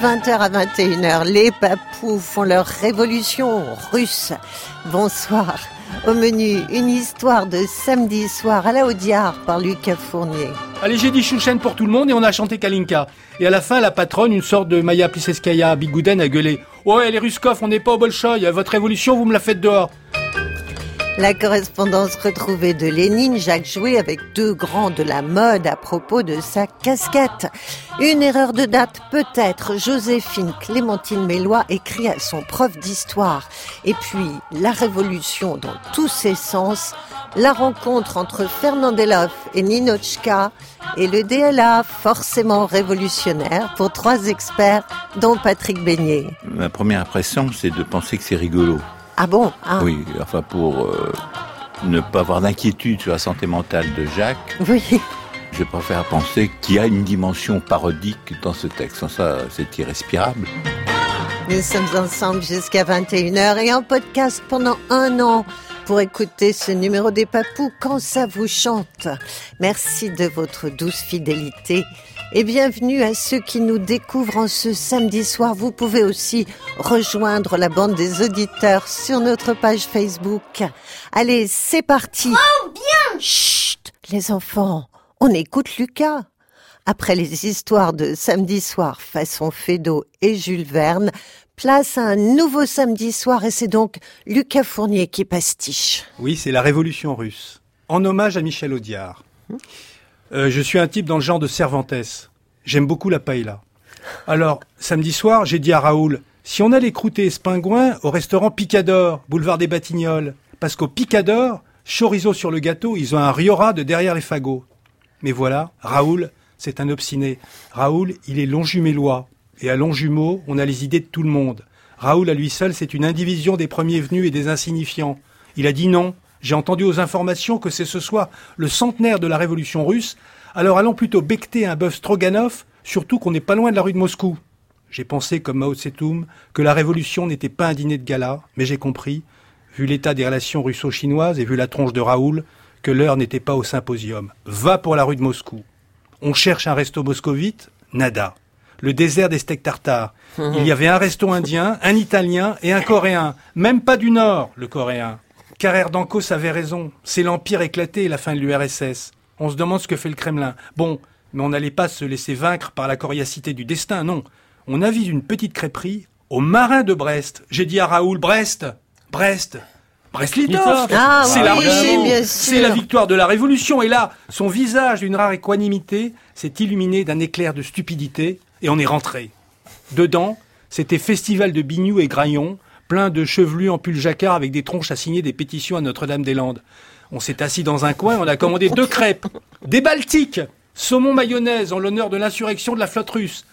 samedi de 20h à 21h, les papous font leur révolution russe. Bonsoir. Au menu, une histoire de samedi soir à la Audiard par Lucas Fournier. Allez, j'ai dit chouchen pour tout le monde et on a chanté Kalinka. Et à la fin, la patronne, une sorte de Maya Pliseskaya Bigouden, a gueulé Ouais, les Ruskov, on n'est pas au Bolchoï, votre révolution, vous me la faites dehors. La correspondance retrouvée de Lénine, Jacques Jouet avec deux grands de la mode à propos de sa casquette. Une erreur de date peut-être. Joséphine Clémentine Mélois écrit à son prof d'histoire. Et puis, la révolution dans tous ses sens. La rencontre entre Fernandelov et Ninochka et le DLA forcément révolutionnaire pour trois experts dont Patrick Beignet. Ma première impression, c'est de penser que c'est rigolo. Ah bon ah. Oui, enfin pour euh, ne pas avoir d'inquiétude sur la santé mentale de Jacques. Oui. Je préfère penser qu'il y a une dimension parodique dans ce texte. ça, c'est irrespirable. Nous sommes ensemble jusqu'à 21h et en podcast pendant un an pour écouter ce numéro des papous quand ça vous chante. Merci de votre douce fidélité et bienvenue à ceux qui nous découvrent en ce samedi soir. Vous pouvez aussi rejoindre la bande des auditeurs sur notre page Facebook. Allez, c'est parti. Oh, bien Chut, les enfants, on écoute Lucas. Après les histoires de samedi soir façon Fédo et Jules Verne, place à un nouveau samedi soir et c'est donc Lucas Fournier qui pastiche. Oui, c'est la révolution russe. En hommage à Michel Audiard. Euh, je suis un type dans le genre de Cervantes. J'aime beaucoup la paella. Alors, samedi soir, j'ai dit à Raoul, si on allait croûter ce pingouin au restaurant Picador, boulevard des Batignolles, parce qu'au Picador, chorizo sur le gâteau, ils ont un riora de derrière les fagots. Mais voilà, Raoul, c'est un obstiné. Raoul, il est longjumélois. Et à Longjumeau, on a les idées de tout le monde. Raoul, à lui seul, c'est une indivision des premiers venus et des insignifiants. Il a dit non, j'ai entendu aux informations que c'est ce soir le centenaire de la révolution russe, alors allons plutôt becter un bœuf Stroganov, surtout qu'on n'est pas loin de la rue de Moscou. J'ai pensé, comme Mao Tse-tung, que la révolution n'était pas un dîner de gala, mais j'ai compris, vu l'état des relations russo-chinoises et vu la tronche de Raoul, que l'heure n'était pas au symposium. Va pour la rue de Moscou. On cherche un resto moscovite, nada. Le désert des steaks tartares. Il y avait un resto indien, un italien et un coréen. Même pas du Nord, le coréen. Carrère d'Ancos avait raison. C'est l'empire éclaté et la fin de l'URSS. On se demande ce que fait le Kremlin. Bon, mais on n'allait pas se laisser vaincre par la coriacité du destin, non. On avise une petite crêperie au marin de Brest. J'ai dit à Raoul, Brest, Brest, Brest-Litov. Ah, c'est oui, la, bien c'est la victoire de la révolution. Et là, son visage d'une rare équanimité s'est illuminé d'un éclair de stupidité et on est rentré. Dedans, c'était festival de bignou et graillons, plein de chevelus en pull jacquard avec des tronches à signer des pétitions à Notre-Dame-des-Landes. On s'est assis dans un coin, on a commandé deux crêpes, des baltiques, saumon mayonnaise en l'honneur de l'insurrection de la flotte russe.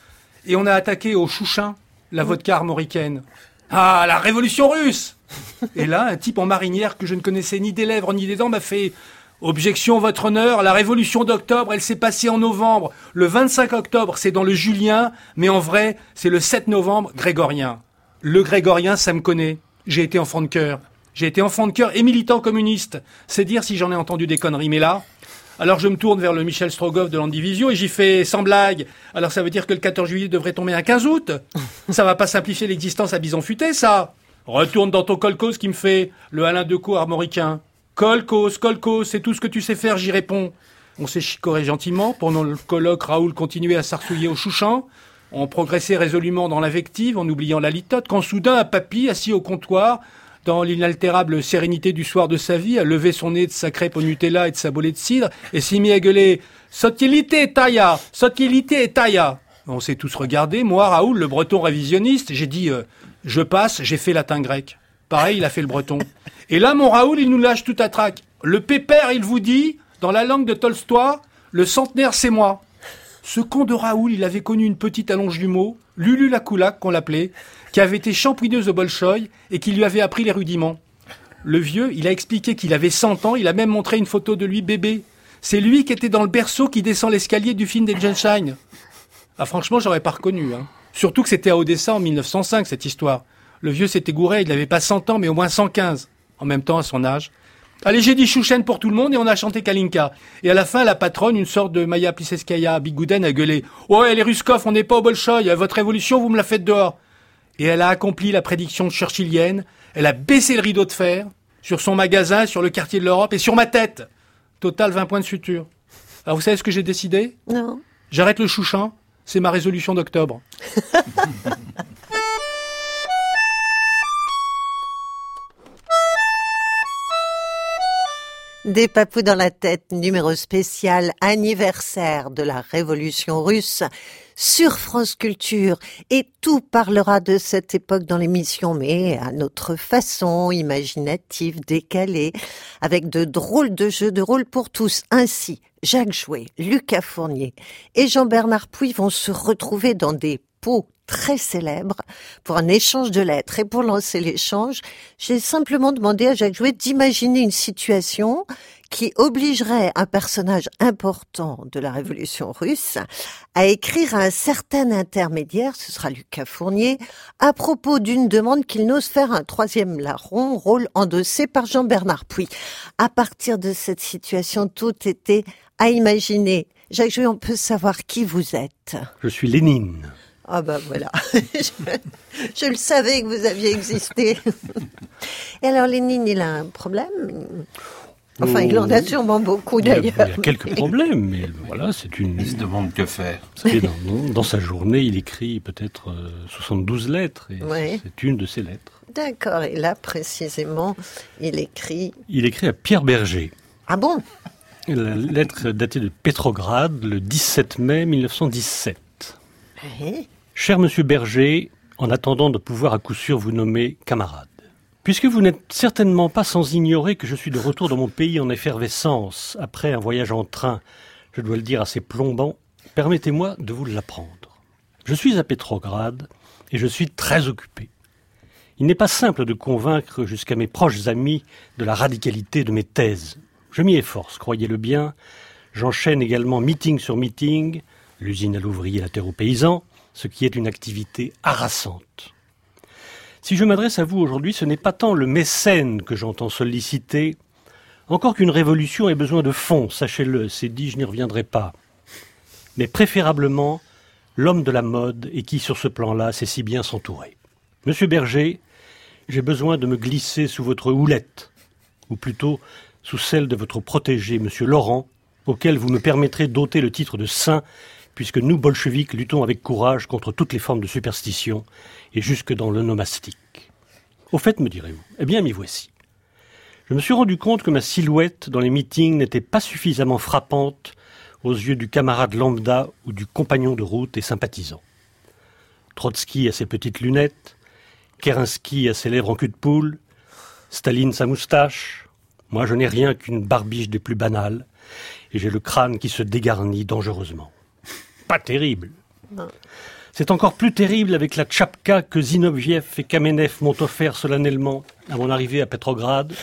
Et on a attaqué au chouchin, la vodka armoricaine. Ah, la révolution russe Et là, un type en marinière que je ne connaissais ni des lèvres ni des dents m'a fait Objection, votre honneur, la révolution d'octobre, elle s'est passée en novembre. Le 25 octobre, c'est dans le julien, mais en vrai, c'est le 7 novembre grégorien. Le grégorien, ça me connaît. J'ai été enfant de cœur. J'ai été enfant de cœur et militant communiste. C'est dire si j'en ai entendu des conneries. Mais là, alors je me tourne vers le Michel Strogoff de l'Andivision et j'y fais sans blague. Alors ça veut dire que le 14 juillet devrait tomber un 15 août Ça va pas simplifier l'existence à bison futé, ça Retourne dans ton colcos qui me fait le Alain Decaux armoricain. Colcos, colcos, c'est tout ce que tu sais faire, j'y réponds. On s'est chicoré gentiment. Pendant le colloque, Raoul continuait à s'arsouiller au chouchan. On progressait résolument dans l'invective en oubliant la litote quand soudain un papy assis au comptoir dans l'inaltérable sérénité du soir de sa vie, a levé son nez de sa crêpe au Nutella et de sa bolée de cidre, et s'est mis à gueuler « Sotilité, Taya Sotilité, Taya !» On s'est tous regardés, moi, Raoul, le breton révisionniste, j'ai dit euh, Je passe, j'ai fait latin grec ». Pareil, il a fait le breton. Et là, mon Raoul, il nous lâche tout à trac. Le pépère, il vous dit, dans la langue de Tolstoï, le centenaire, c'est moi. Ce con de Raoul, il avait connu une petite allonge du mot, Lulu la Koulak, qu'on l'appelait, qui avait été champouineuse au Bolchoï et qui lui avait appris les rudiments. Le vieux, il a expliqué qu'il avait 100 ans, il a même montré une photo de lui bébé. C'est lui qui était dans le berceau qui descend l'escalier du film d'Engelschein. Ah franchement, j'aurais pas reconnu. Hein. Surtout que c'était à Odessa en 1905, cette histoire. Le vieux s'était gouré, il n'avait pas 100 ans, mais au moins 115. En même temps, à son âge. Allez, j'ai dit Chouchen pour tout le monde et on a chanté Kalinka. Et à la fin, la patronne, une sorte de Maya Pliseskaya Bigouden, a gueulé « Ouais, les Ruskov, on n'est pas au Bolchoï, votre révolution, vous me la faites dehors !» Et elle a accompli la prédiction churchillienne, elle a baissé le rideau de fer sur son magasin, sur le quartier de l'Europe et sur ma tête. Total 20 points de suture. Alors vous savez ce que j'ai décidé? Non. J'arrête le chouchan, c'est ma résolution d'octobre. Des papous dans la tête, numéro spécial anniversaire de la révolution russe sur France Culture. Et tout parlera de cette époque dans l'émission, mais à notre façon, imaginative, décalée, avec de drôles de jeux de rôle pour tous. Ainsi, Jacques Jouet, Lucas Fournier et Jean-Bernard Pouy vont se retrouver dans des pots très célèbre pour un échange de lettres. Et pour lancer l'échange, j'ai simplement demandé à Jacques Jouet d'imaginer une situation qui obligerait un personnage important de la révolution russe à écrire à un certain intermédiaire, ce sera Lucas Fournier, à propos d'une demande qu'il n'ose faire un troisième larron, rôle endossé par Jean-Bernard Puy. À partir de cette situation, tout était à imaginer. Jacques Jouet, on peut savoir qui vous êtes. Je suis Lénine. Ah ben voilà, je, le savais que vous aviez existé. Et alors Lénine, il a un problème? Enfin, il en a oh. sûrement beaucoup d'ailleurs. Il y a quelques problèmes, mais voilà, c'est une... Il se demande que faire. Dans, dans, sa journée, il écrit peut-être 72 euh, lettres, et c'est une de ces lettres. D'accord, et là précisément, il écrit... Il écrit à Pierre Berger. Ah bon? La lettre datée de Pétrograd, le 17 mai 1917. Oui. Cher monsieur Berger, en attendant de pouvoir à coup sûr vous nommer camarade. Puisque vous n'êtes certainement pas sans ignorer que je suis de retour dans mon pays en effervescence, après un voyage en train, je dois le dire assez plombant, permettez-moi de vous l'apprendre. Je suis à Pétrograd et je suis très occupé. Il n'est pas simple de convaincre jusqu'à mes proches amis de la radicalité de mes thèses. Je m'y efforce, croyez-le bien. J'enchaîne également meeting sur meeting, l'usine à l'ouvrier, la terre aux paysans, ce qui est une activité harassante. Si je m'adresse à vous aujourd'hui, ce n'est pas tant le mécène que j'entends solliciter, encore qu'une révolution ait besoin de fonds, sachez-le, c'est dit, je n'y reviendrai pas, mais préférablement l'homme de la mode et qui, sur ce plan-là, sait si bien s'entourer. Monsieur Berger, j'ai besoin de me glisser sous votre houlette, ou plutôt sous celle de votre protégé, monsieur Laurent, auquel vous me permettrez d'ôter le titre de saint puisque nous, bolcheviques, luttons avec courage contre toutes les formes de superstition, et jusque dans le nomastique. Au fait, me direz-vous, eh bien, m'y voici. Je me suis rendu compte que ma silhouette dans les meetings n'était pas suffisamment frappante aux yeux du camarade lambda ou du compagnon de route et sympathisant. Trotsky a ses petites lunettes, Kerensky a ses lèvres en cul de poule, Staline sa moustache, moi je n'ai rien qu'une barbiche des plus banales, et j'ai le crâne qui se dégarnit dangereusement pas terrible. C'est encore plus terrible avec la tchapka que Zinoviev et Kamenev m'ont offert solennellement à mon arrivée à Petrograd.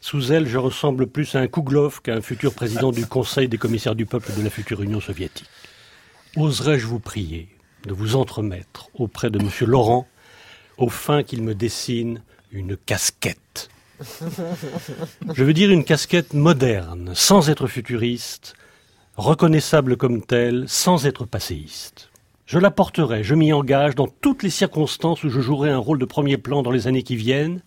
Sous elle, je ressemble plus à un Kouglov qu'à un futur président du Conseil des commissaires du peuple de la future Union soviétique. Oserais-je vous prier de vous entremettre auprès de M. Laurent au fin qu'il me dessine une casquette? Je veux dire une casquette moderne, sans être futuriste, reconnaissable comme telle, sans être passéiste. Je la porterai, je m'y engage, dans toutes les circonstances où je jouerai un rôle de premier plan dans les années qui viennent.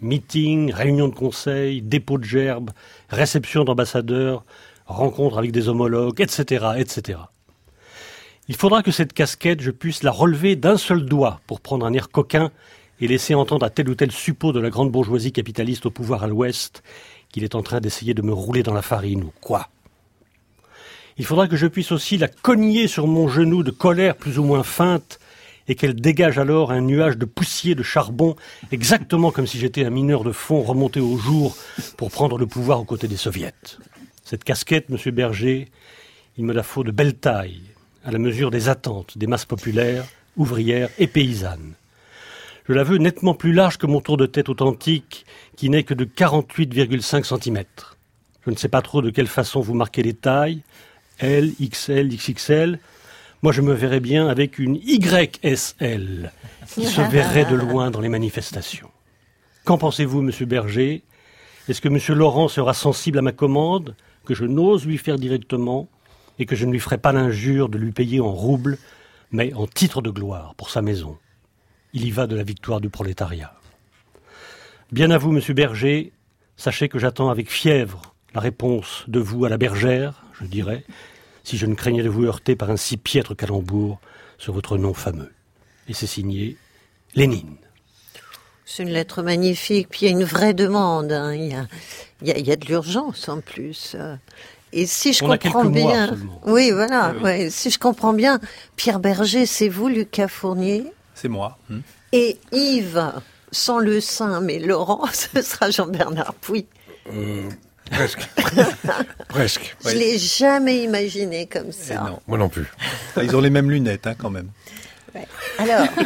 Meeting, réunion de conseil, dépôt de gerbes, réception d'ambassadeurs, rencontre avec des homologues, etc., etc. Il faudra que cette casquette, je puisse la relever d'un seul doigt pour prendre un air coquin et laisser entendre à tel ou tel suppôt de la grande bourgeoisie capitaliste au pouvoir à l'ouest qu'il est en train d'essayer de me rouler dans la farine ou quoi. Il faudra que je puisse aussi la cogner sur mon genou de colère plus ou moins feinte et qu'elle dégage alors un nuage de poussier de charbon, exactement comme si j'étais un mineur de fond remonté au jour pour prendre le pouvoir aux côtés des soviets. Cette casquette, monsieur Berger, il me la faut de belle taille, à la mesure des attentes des masses populaires, ouvrières et paysannes. Je la veux nettement plus large que mon tour de tête authentique, qui n'est que de 48,5 cm. Je ne sais pas trop de quelle façon vous marquez les tailles, L, XL, XXL. Moi, je me verrais bien avec une YSL qui se verrait de loin dans les manifestations. Qu'en pensez-vous, monsieur Berger? Est-ce que M. Laurent sera sensible à ma commande, que je n'ose lui faire directement, et que je ne lui ferai pas l'injure de lui payer en roubles, mais en titre de gloire pour sa maison? Il y va de la victoire du prolétariat. Bien à vous, Monsieur Berger, sachez que j'attends avec fièvre la réponse de vous à la bergère, je dirais, si je ne craignais de vous heurter par un si piètre calembour sur votre nom fameux. Et c'est signé Lénine. C'est une lettre magnifique, puis il y a une vraie demande. hein. Il, y a, il y a- il y a de l'urgence en plus. Euh, Et si je On comprends bien, oui, voilà, ouais, si je comprends bien, Pierre Berger, c'est vous, Lucas Fournier, C'est moi. Hmm. et Yves, sans le sein, mais Laurent, ce sera Jean-Bernard Pouy. Presque. Presque. Je l'ai jamais imaginé comme ça. Non. Moi non plus. Ah, Ils ont les mêmes lunettes, hein, quand même. Alors,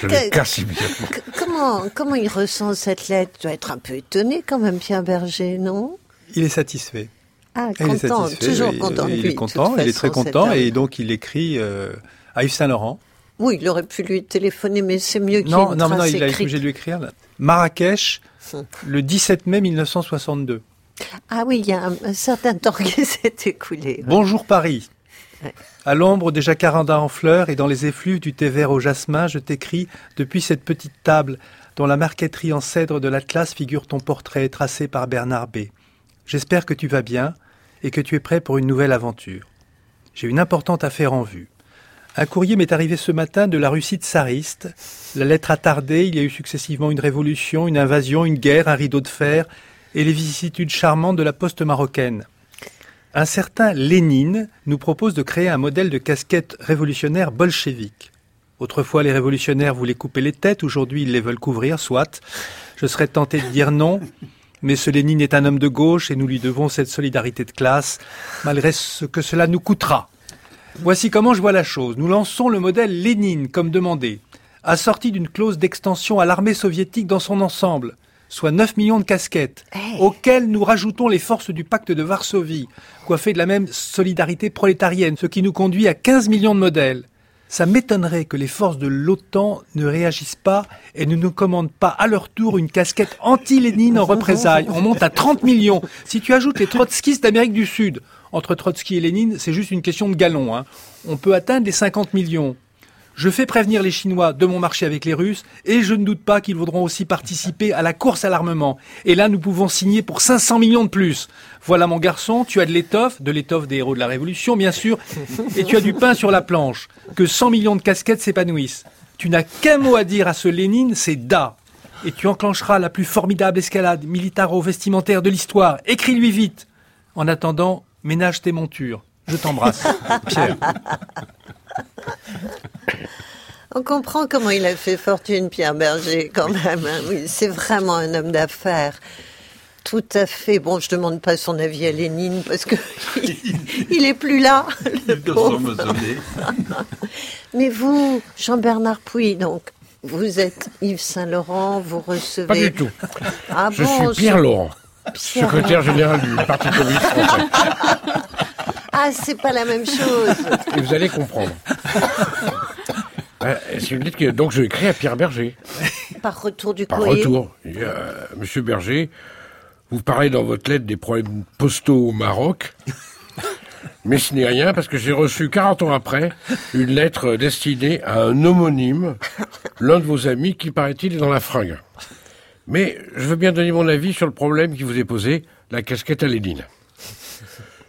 Je Que- l'ai cassé bien. c- comment, comment il ressent cette lettre? Il doit être un peu étonné quand même, Pierre Berger, non? Il est satisfait. Ah, Il est content, satisfait, toujours oui, content Il lui, est content, il est très content, et donc il écrit euh, à Yves Saint-Laurent. Oui, il aurait pu lui téléphoner, mais c'est mieux qu'il Non, non, non, il a été obligé de lui écrire. là. Marrakech. Le 17 mai 1962. Ah oui, il y a un, un certain temps qui s'est écoulé. Bonjour Paris. Ouais. À l'ombre des jacarandas en fleurs et dans les effluves du thé vert au jasmin, je t'écris depuis cette petite table dont la marqueterie en cèdre de l'Atlas figure ton portrait tracé par Bernard B. J'espère que tu vas bien et que tu es prêt pour une nouvelle aventure. J'ai une importante affaire en vue. Un courrier m'est arrivé ce matin de la Russie tsariste. La lettre a tardé, il y a eu successivement une révolution, une invasion, une guerre, un rideau de fer et les vicissitudes charmantes de la poste marocaine. Un certain Lénine nous propose de créer un modèle de casquette révolutionnaire bolchevique. Autrefois, les révolutionnaires voulaient couper les têtes, aujourd'hui, ils les veulent couvrir, soit. Je serais tenté de dire non, mais ce Lénine est un homme de gauche et nous lui devons cette solidarité de classe, malgré ce que cela nous coûtera. Voici comment je vois la chose. Nous lançons le modèle Lénine, comme demandé, assorti d'une clause d'extension à l'armée soviétique dans son ensemble, soit 9 millions de casquettes, Hey. auxquelles nous rajoutons les forces du pacte de Varsovie, coiffées de la même solidarité prolétarienne, ce qui nous conduit à 15 millions de modèles. Ça m'étonnerait que les forces de l'OTAN ne réagissent pas et ne nous commandent pas à leur tour une casquette anti-Lénine en représailles. On monte à 30 millions. Si tu ajoutes les trotskistes d'Amérique du Sud, entre Trotsky et Lénine, c'est juste une question de galon. Hein. On peut atteindre les 50 millions. Je fais prévenir les Chinois de mon marché avec les Russes et je ne doute pas qu'ils voudront aussi participer à la course à l'armement. Et là, nous pouvons signer pour 500 millions de plus. Voilà mon garçon, tu as de l'étoffe, de l'étoffe des héros de la Révolution, bien sûr, et tu as du pain sur la planche. Que 100 millions de casquettes s'épanouissent. Tu n'as qu'un mot à dire à ce Lénine, c'est da. Et tu enclencheras la plus formidable escalade militaro-vestimentaire de l'histoire. Écris-lui vite. En attendant, ménage tes montures. Je t'embrasse. Pierre. On comprend comment il a fait fortune, Pierre Berger, quand même. hein. Oui, c'est vraiment un homme d'affaires. Tout à fait. Bon, je demande pas son avis à Lénine parce que il est plus là. le pauvre. Mais vous, Jean-Bernard Pouy, donc, vous êtes Yves Saint-Laurent, vous recevez. Pas du tout. Ah Je bon, suis Pierre Laurent, secrétaire général du Parti communiste français. Ah, c'est pas la même chose. Et vous allez comprendre. Euh, C'est une lettre que donc je écris à Pierre Berger. Par retour du Par courrier. retour. Il dit, euh, Monsieur Berger, vous parlez dans votre lettre des problèmes postaux au Maroc. Mais ce n'est rien parce que j'ai reçu 40 ans après une lettre destinée à un homonyme, l'un de vos amis qui paraît-il est dans la fringue. Mais je veux bien donner mon avis sur le problème qui vous est posé, la casquette à Lénine.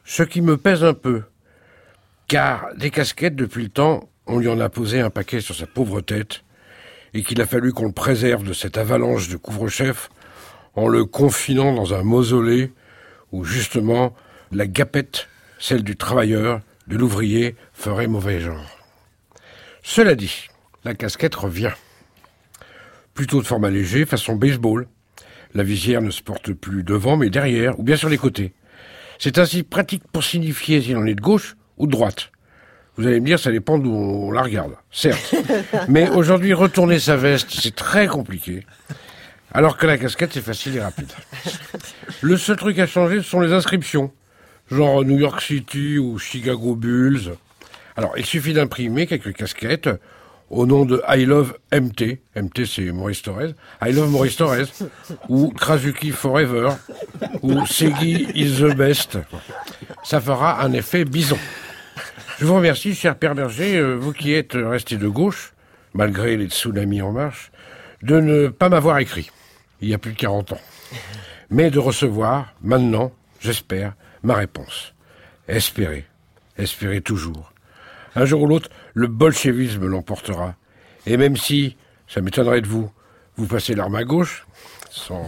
Ce qui me pèse un peu, car des casquettes depuis le temps, on lui en a posé un paquet sur sa pauvre tête, et qu'il a fallu qu'on le préserve de cette avalanche de couvre-chef en le confinant dans un mausolée où justement la gapette, celle du travailleur, de l'ouvrier, ferait mauvais genre. Cela dit, la casquette revient. Plutôt de format léger, façon baseball. La visière ne se porte plus devant, mais derrière, ou bien sur les côtés. C'est ainsi pratique pour signifier si l'on est de gauche ou de droite. Vous allez me dire, ça dépend d'où on la regarde, certes. Mais aujourd'hui, retourner sa veste, c'est très compliqué. Alors que la casquette, c'est facile et rapide. Le seul truc à changer, ce sont les inscriptions. Genre New York City ou Chicago Bulls. Alors, il suffit d'imprimer quelques casquettes. Au nom de I Love MT, MT c'est Maurice Thorez, I Love Maurice Thorez, ou Krasuki Forever, ou Segi is the best. Ça fera un effet bison. Je vous remercie, cher Père Berger, euh, vous qui êtes resté de gauche, malgré les tsunamis en marche, de ne pas m'avoir écrit, il y a plus de 40 ans, mais de recevoir, maintenant, j'espère, ma réponse. Espérez, espérez toujours. Un jour ou l'autre, le bolchevisme l'emportera. Et même si, ça m'étonnerait de vous, vous passez l'arme à gauche, sans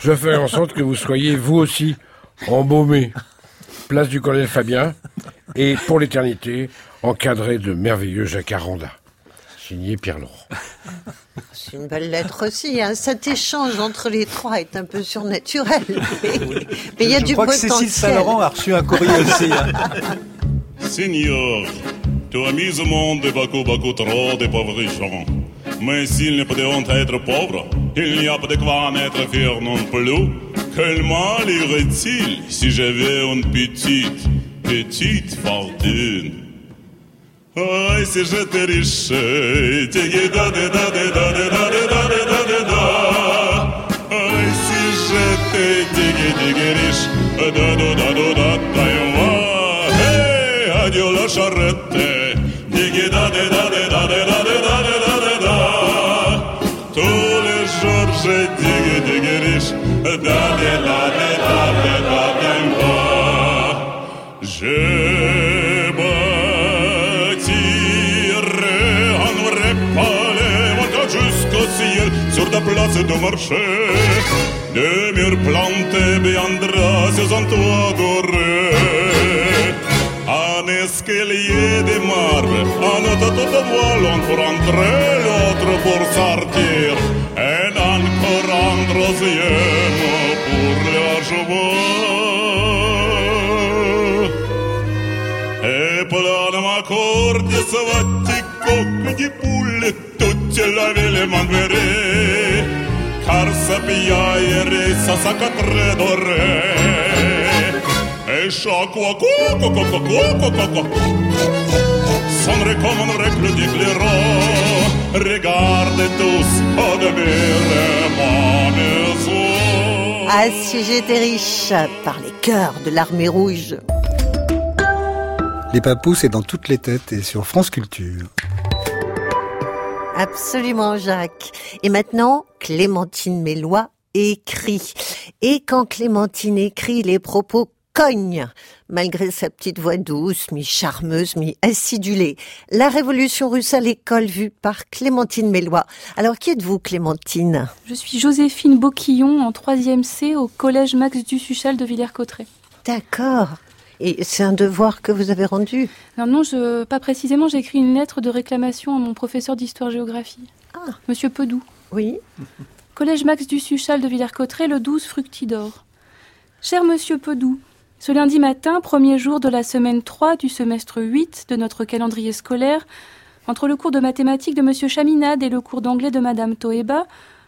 je ferai en sorte que vous soyez, vous aussi, embaumé, place du colonel Fabien, et pour l'éternité, encadré de merveilleux jacaranda. Signé Pierre Laurent. C'est une belle lettre aussi. Hein. Cet échange entre les trois est un peu surnaturel. Mais il y a Je du crois que potentiel. Cécile Saint-Laurent a reçu un courrier aussi. hein. Seigneur, tu as mis au monde beaucoup, beaucoup trop de pauvres gens. Mais s'il n'est pas de honte à être pauvre, il n'y a pas de quoi en être fier non plus. Quel mal irait-il si j'avais une petite, petite fortune? Ay, si j'étais riche. Ay, si j'étais riche, adieu la charrette, Signe da de da je sur place de marché Des murs plantés bien dressés en toit qu'il y ait des marbres, en note toute voile, on pour entrer, l'autre pour sortir, et encore un troisième pour les chevaux. Et plein ma corde, ça va coque de poule, toute la ville m'enverrait, car sa piaille, ça sa quatre dorée. Co, sonnerait comme un règle d'éclairant. Regardez tous, admirez ma maison. Ah, si j'étais riche par les cœurs de l'armée rouge. Les papous, c'est dans toutes les têtes et sur France Culture. Absolument, Jacques. Et maintenant, Clémentine Mélois écrit. Et quand Clémentine écrit, les propos cognent, malgré sa petite voix douce, mi-charmeuse, mi-acidulée. La révolution russe à l'école vue par Clémentine Mélois. Alors, qui êtes-vous, Clémentine? Je suis Joséphine Boquillon en 3e C au collège Max Dussuchal de Villers-Cotterêts. D'accord. Et c'est un devoir que vous avez rendu? Non, non, je, pas précisément, j'ai écrit une lettre de réclamation à mon professeur d'histoire-géographie. Ah. Monsieur Pedou. Oui. Collège Max Dussuchal de Villers-Cotterêts, le 12 Fructidor. Cher Monsieur Pedou, ce lundi matin, premier jour de la semaine 3 du semestre 8 de notre calendrier scolaire, entre le cours de mathématiques de Monsieur Chaminade et le cours d'anglais de Madame Toeba,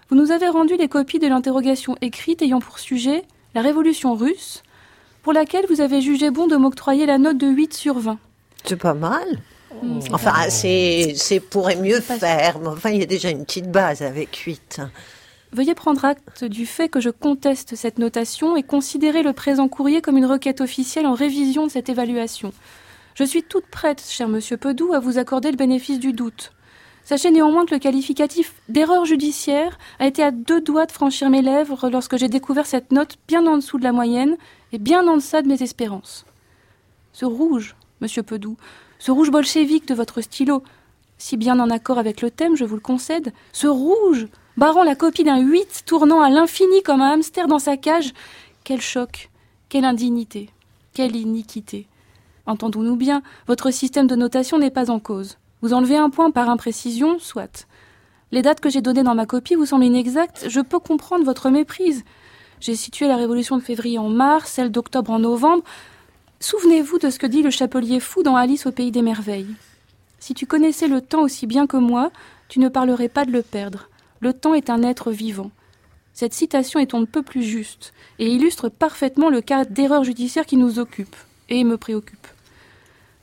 vous nous avez rendu les copies de l'interrogation écrite ayant pour sujet la révolution russe, pour laquelle vous avez jugé bon de m'octroyer la note de 8 sur 20. C'est pas mal. Hmm. Enfin, c'est, c'est pourrait mieux faire. Mais enfin, il y a déjà une petite base avec 8. Veuillez prendre acte du fait que je conteste cette notation et considérer le présent courrier comme une requête officielle en révision de cette évaluation. Je suis toute prête, cher monsieur Pedou, à vous accorder le bénéfice du doute. Sachez néanmoins que le qualificatif d'erreur judiciaire a été à deux doigts de franchir mes lèvres lorsque j'ai découvert cette note bien en dessous de la moyenne et bien en deçà de mes espérances. Ce rouge, monsieur Pedou, ce rouge bolchevique de votre stylo, si bien en accord avec le thème, je vous le concède, ce rouge, barrant la copie d'un 8, tournant à l'infini comme un hamster dans sa cage, quel choc, quelle indignité, quelle iniquité. Entendons-nous bien, votre système de notation n'est pas en cause. Vous enlevez un point par imprécision, soit. Les dates que j'ai données dans ma copie vous semblent inexactes, je peux comprendre votre méprise. J'ai situé la révolution de février en mars, celle d'octobre en novembre. Souvenez-vous de ce que dit le chapelier fou dans Alice au pays des merveilles. Si tu connaissais le temps aussi bien que moi, tu ne parlerais pas de le perdre. Le temps est un être vivant. Cette citation est on ne peut plus juste et illustre parfaitement le cas d'erreur judiciaire qui nous occupe et me préoccupe.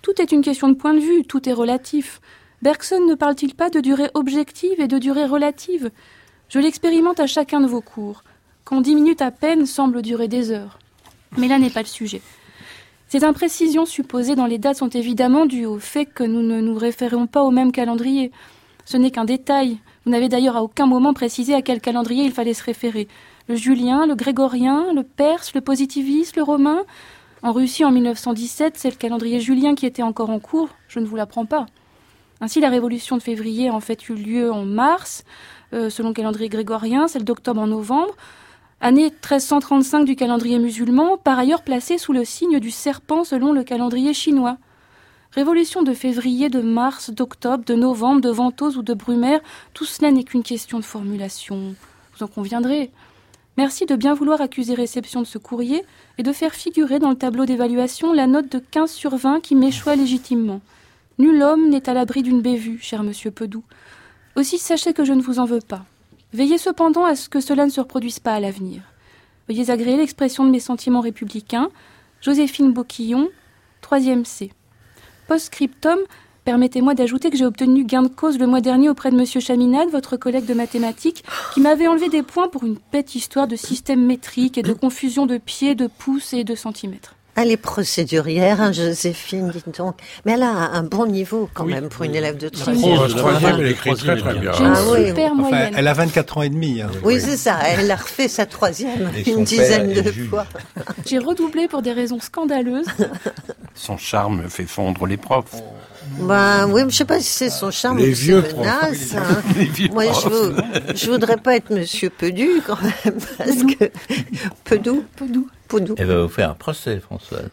Tout est une question de point de vue, tout est relatif. Bergson ne parle-t-il pas de durée objective et de durée relative? Je l'expérimente à chacun de vos cours, quand dix minutes à peine semblent durer des heures. Mais là n'est pas le sujet. Ces imprécisions supposées dans les dates sont évidemment dues au fait que nous ne nous référons pas au même calendrier. Ce n'est qu'un détail. Vous n'avez d'ailleurs à aucun moment précisé à quel calendrier il fallait se référer. Le julien, le grégorien, le perse, le positiviste, le romain. En Russie, en 1917, c'est le calendrier julien qui était encore en cours. Je ne vous l'apprends pas. Ainsi, la révolution de février a en fait eu lieu en mars, euh, selon le calendrier grégorien, celle d'octobre en novembre. Année 1335 du calendrier musulman, par ailleurs placée sous le signe du serpent selon le calendrier chinois. Révolution de février, de mars, d'octobre, de novembre, de Ventose ou de Brumaire, tout cela n'est qu'une question de formulation. Vous en conviendrez. Merci de bien vouloir accuser réception de ce courrier et de faire figurer dans le tableau d'évaluation la note de 15 sur 20 qui m'échoit légitimement. Nul homme n'est à l'abri d'une bévue, cher monsieur Pedou. Aussi sachez que je ne vous en veux pas. Veillez cependant à ce que cela ne se reproduise pas à l'avenir. Veuillez agréer l'expression de mes sentiments républicains. Joséphine Boquillon, 3e C. Post-scriptum, Permettez-moi d'ajouter que j'ai obtenu gain de cause le mois dernier auprès de Monsieur Chaminade, votre collègue de mathématiques, qui m'avait enlevé des points pour une bête histoire de système métrique et de confusion de pieds, de pouces et de centimètres. Elle est procédurière, hein, Joséphine, dites donc. Mais elle a un bon niveau quand même pour une élève de troisième. Oh, troisième, elle écrit très très bien. J'ai une Ah oui. super Enfin, moyenne. elle a 24 ans et demi. hein. Oui, c'est ça. Elle a refait sa troisième une dizaine de fois. J'ai redoublé pour des raisons scandaleuses. Son charme fait fondre les profs. Ben oui, mais je sais pas si c'est son charme Les ou ses vieux profs. menaces. hein. Les vieux Moi, je, vou- je voudrais pas être Monsieur Pedu quand même, parce que Pedou, Pedou. Elle va vous faire un procès, Françoise.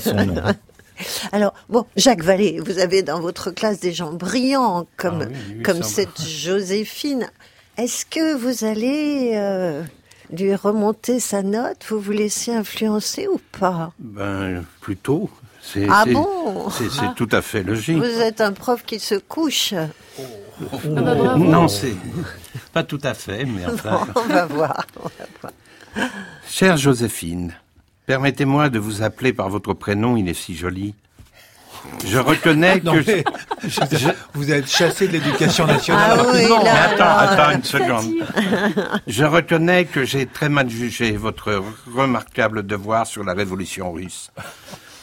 Son nom. Alors, bon, Jacques Vallée, vous avez dans votre classe des gens brillants comme, Ah oui, oui, comme cette Joséphine. Est-ce que vous allez euh, lui remonter sa note? Vous vous laissez influencer ou pas? Ben, plutôt. C'est, Ah c'est- bon? c'est, c'est tout à fait logique. Vous êtes un prof qui se couche. Ah bah. Non, c'est pas tout à fait, mais enfin. On va voir. on va voir. Chère Joséphine, permettez-moi de vous appeler par votre prénom, il est si joli. Je reconnais Non, que... mais, je- vous êtes chassé de l'éducation nationale. Ah oui, Non, mais attends, là, attends une seconde. Je reconnais que j'ai très mal jugé votre remarquable devoir sur la révolution russe.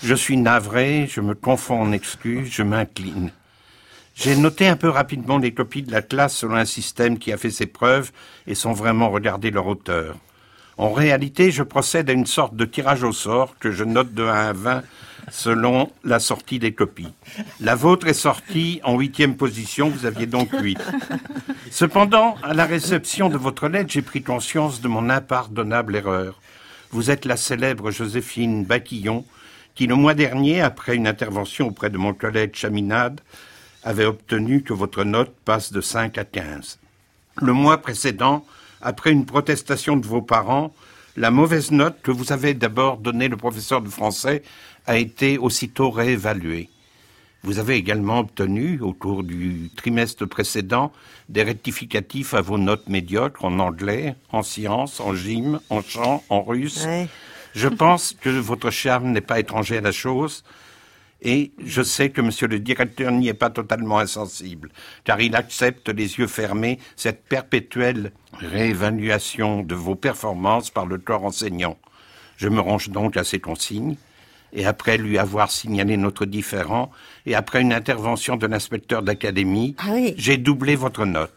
Je suis navré, je me confonds en excuses, je m'incline. J'ai noté un peu rapidement les copies de la classe selon un système qui a fait ses preuves et sans vraiment regarder leur auteur. En réalité, je procède à une sorte de tirage au sort que je note de 1 à 20 selon la sortie des copies. La vôtre est sortie en huitième position, vous aviez donc 8. Cependant, à la réception de votre lettre, j'ai pris conscience de mon impardonnable erreur. Vous êtes la célèbre Joséphine Baquillon, qui le mois dernier, après une intervention auprès de mon collègue Chaminade, avait obtenu que votre note passe de 5 à 15. Le mois précédent, après une protestation de vos parents, la mauvaise note que vous avez d'abord donnée le professeur de français a été aussitôt réévaluée. Vous avez également obtenu, au cours du trimestre précédent, des rectificatifs à vos notes médiocres en anglais, en sciences, en gym, en chant, en russe. Ouais. Je pense que votre charme n'est pas étranger à la chose, et je sais que monsieur le directeur n'y est pas totalement insensible, car il accepte les yeux fermés cette perpétuelle réévaluation de vos performances par le corps enseignant. Je me range donc à ses consignes, et après lui avoir signalé notre différend, et après une intervention de l'inspecteur d'académie, Ah oui. j'ai doublé votre note.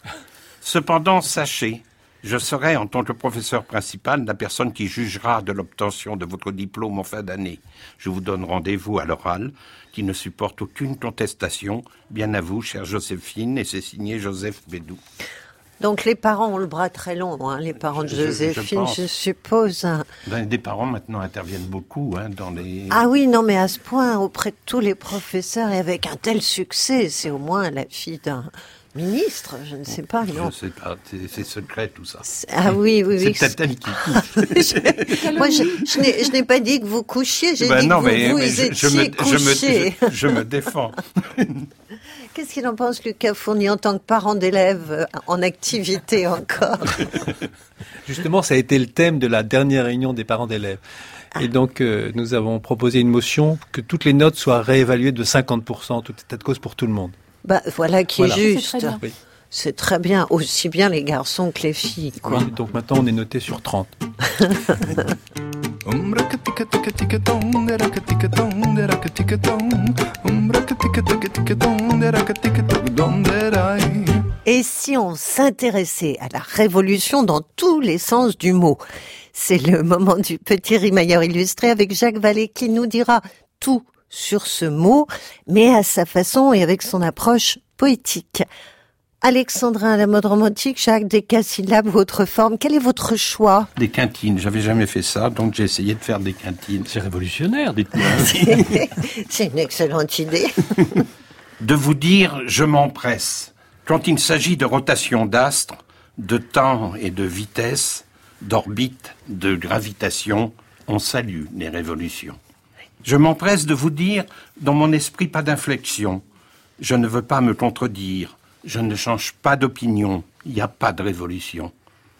Cependant, sachez, je serai, en tant que professeur principal, la personne qui jugera de l'obtention de votre diplôme en fin d'année. Je vous donne rendez-vous à l'oral, qui ne supporte aucune contestation. Bien à vous, chère Joséphine, et c'est signé Joseph Bédou. Donc les parents ont le bras très long, hein, les parents de Je- je- je Joséphine, je, suppose. Ben, des parents maintenant interviennent beaucoup hein, dans les... Ah oui, non, mais à ce point, auprès de tous les professeurs et avec un tel succès, c'est au moins la fille d'un ministre, je ne sais pas, non. Je sais pas, c'est- c'est secret tout ça. Ah oui, oui, C'est oui. peut-être elle qui couche. Moi, je, je n'ai- je n'ai pas dit que vous couchiez, j'ai Ben dit non, que vous, mais, vous mais je, je étiez me, je, couché. me, je, je me défends. Qu'est-ce qu'il en pense, Lucas Fournier, en tant que parent d'élève euh, en activité encore Justement, ça a été le thème de la dernière réunion des parents d'élèves. Et donc, euh, nous avons proposé une motion que toutes les notes soient réévaluées de 50%, tout état de cause pour tout le monde. Bah, voilà qui Voilà. est C'est juste. très. C'est très bien, aussi bien les garçons que les filles, quoi. Oui, donc maintenant on est noté sur 30. Et si on s'intéressait à la révolution dans tous les sens du mot? C'est le moment du petit rimailleur illustré avec Jacques Vallée qui nous dira tout sur ce mot, mais à sa façon et avec son approche poétique. Alexandrin à la mode romantique, Jacques, des syllabes ou autre forme, quel est votre choix? Des quintines, j'avais jamais fait ça, donc j'ai essayé de faire des quintines. C'est révolutionnaire, dites-moi. C'est une excellente idée. de vous dire je m'empresse. Quand il s'agit de rotation d'astres, de temps et de vitesse, d'orbite, de gravitation, on salue les révolutions. Je m'empresse de vous dire, dans mon esprit, pas d'inflexion. Je ne veux pas me contredire. Je ne change pas d'opinion. Il n'y a pas de révolution.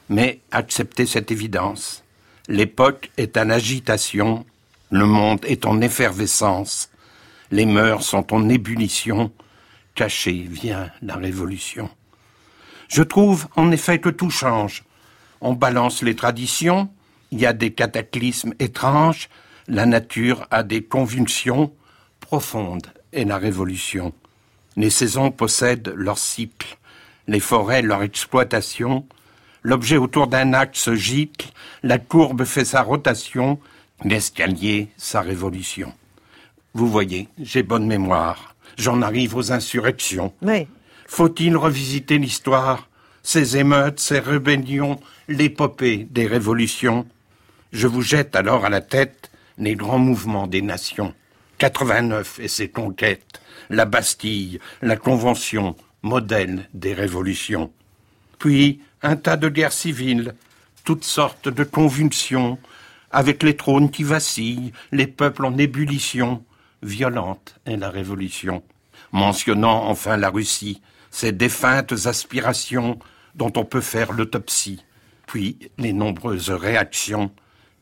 Mais acceptez cette évidence. L'époque est en agitation. Le monde est en effervescence. Les mœurs sont en ébullition. Cachée vient la révolution. Je trouve en effet que tout change. On balance les traditions, il y a des cataclysmes étranges, la nature a des convulsions profondes et la révolution. Les saisons possèdent leur cycle, les forêts leur exploitation, l'objet autour d'un axe se gicle, la courbe fait sa rotation, l'escalier sa révolution. Vous voyez, j'ai bonne mémoire. J'en arrive aux insurrections. Oui. Faut-il revisiter l'histoire, ces émeutes, ces rébellions, l'épopée des révolutions? Je vous jette alors à la tête les grands mouvements des nations. 89 et ses conquêtes, la Bastille, la Convention, modèle des révolutions. Puis un tas de guerres civiles, toutes sortes de convulsions, avec les trônes qui vacillent, les peuples en ébullition, violente est la révolution, mentionnant enfin la Russie, ses défuntes aspirations dont on peut faire l'autopsie, puis les nombreuses réactions,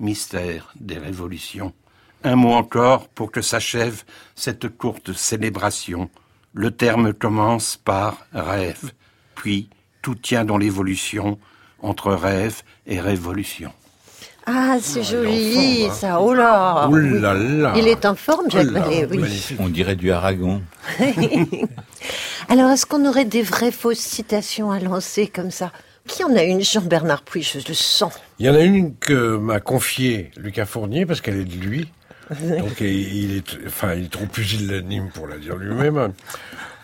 mystère des révolutions. Un mot encore pour que s'achève cette courte célébration. Le terme commence par rêve, puis tout tient dans l'évolution entre rêve et révolution. Ah, c'est joli, ça. Oh là. Ouh là là. Il est en forme, Jacques Oh là, Vallée, oui. magnifique. On dirait du Aragon. Alors, est-ce qu'on aurait des vraies fausses citations à lancer comme ça? Qui en a une Jean-Bernard Puy, je le sens. Il y en a une que m'a confiée Lucas Fournier parce qu'elle est de lui. Donc il est, enfin, il est trop pusillanime pour la dire lui-même.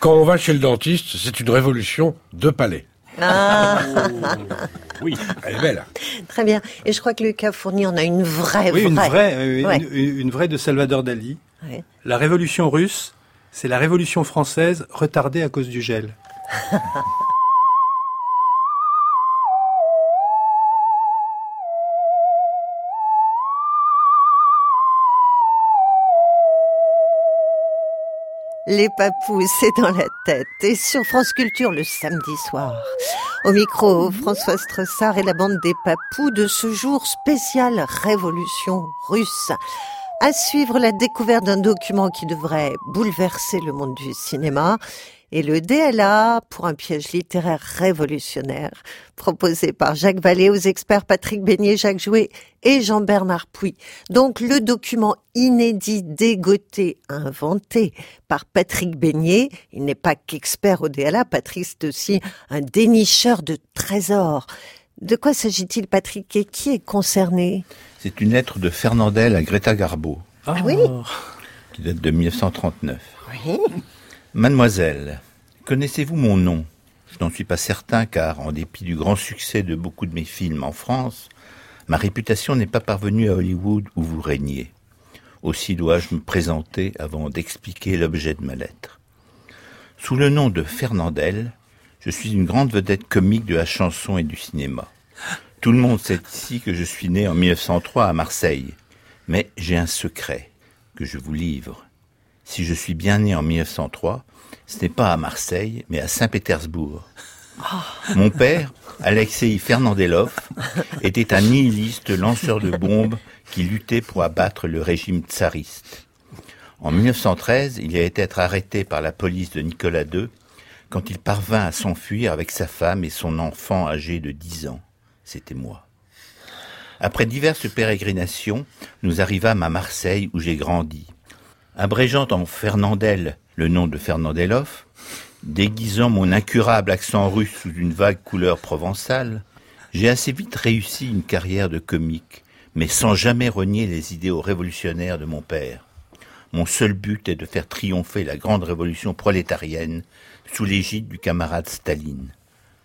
Quand on va chez le dentiste, c'est une révolution de palais. Ah, Oui. Elle est belle. très bien. Et je crois que Lucas Fournier en a une vraie, Oui, une vraie. Ouais. une, une vraie de Salvador Dali. Ouais. La révolution russe, c'est la révolution française retardée à cause du gel. Les papous, c'est dans la tête. Et sur France Culture le samedi soir. Au micro, François Stressard et la bande des papous de ce jour spécial Révolution russe. À suivre la découverte d'un document qui devrait bouleverser le monde du cinéma et le DLA pour un piège littéraire révolutionnaire proposé par Jacques Vallée aux experts Patrick Beignet, Jacques Jouet et Jean-Bernard Puy. Donc le document inédit, dégoté, inventé par Patrick Beignet, il n'est pas qu'expert au DLA, Patrick c'est aussi un dénicheur de trésors. De quoi s'agit-il Patrick et qui est concerné? C'est une lettre de Fernandel à Greta Garbo, Ah oui qui date de 1939. Oui. Mademoiselle, connaissez-vous mon nom? Je n'en suis pas certain car, en dépit du grand succès de beaucoup de mes films en France, ma réputation n'est pas parvenue à Hollywood où vous régnez. Aussi dois-je me présenter avant d'expliquer l'objet de ma lettre. Sous le nom de Fernandel, je suis une grande vedette comique de la chanson et du cinéma. Tout le monde sait ici que je suis né en 1903 à Marseille. Mais j'ai un secret que je vous livre. Si je suis bien né en 1903, ce n'est pas à Marseille, mais à Saint-Pétersbourg. Mon père, Alexei Fernandelov, était un nihiliste lanceur de bombes qui luttait pour abattre le régime tsariste. En 1913, il a être arrêté par la police de Nicolas II quand il parvint à s'enfuir avec sa femme et son enfant âgé de dix ans. C'était moi. Après diverses pérégrinations, nous arrivâmes à Marseille où j'ai grandi. Abrégeant en Fernandel le nom de Fernandeloff, déguisant mon incurable accent russe sous une vague couleur provençale, j'ai assez vite réussi une carrière de comique, mais sans jamais renier les idéaux révolutionnaires de mon père. Mon seul but est de faire triompher la grande révolution prolétarienne sous l'égide du camarade Staline.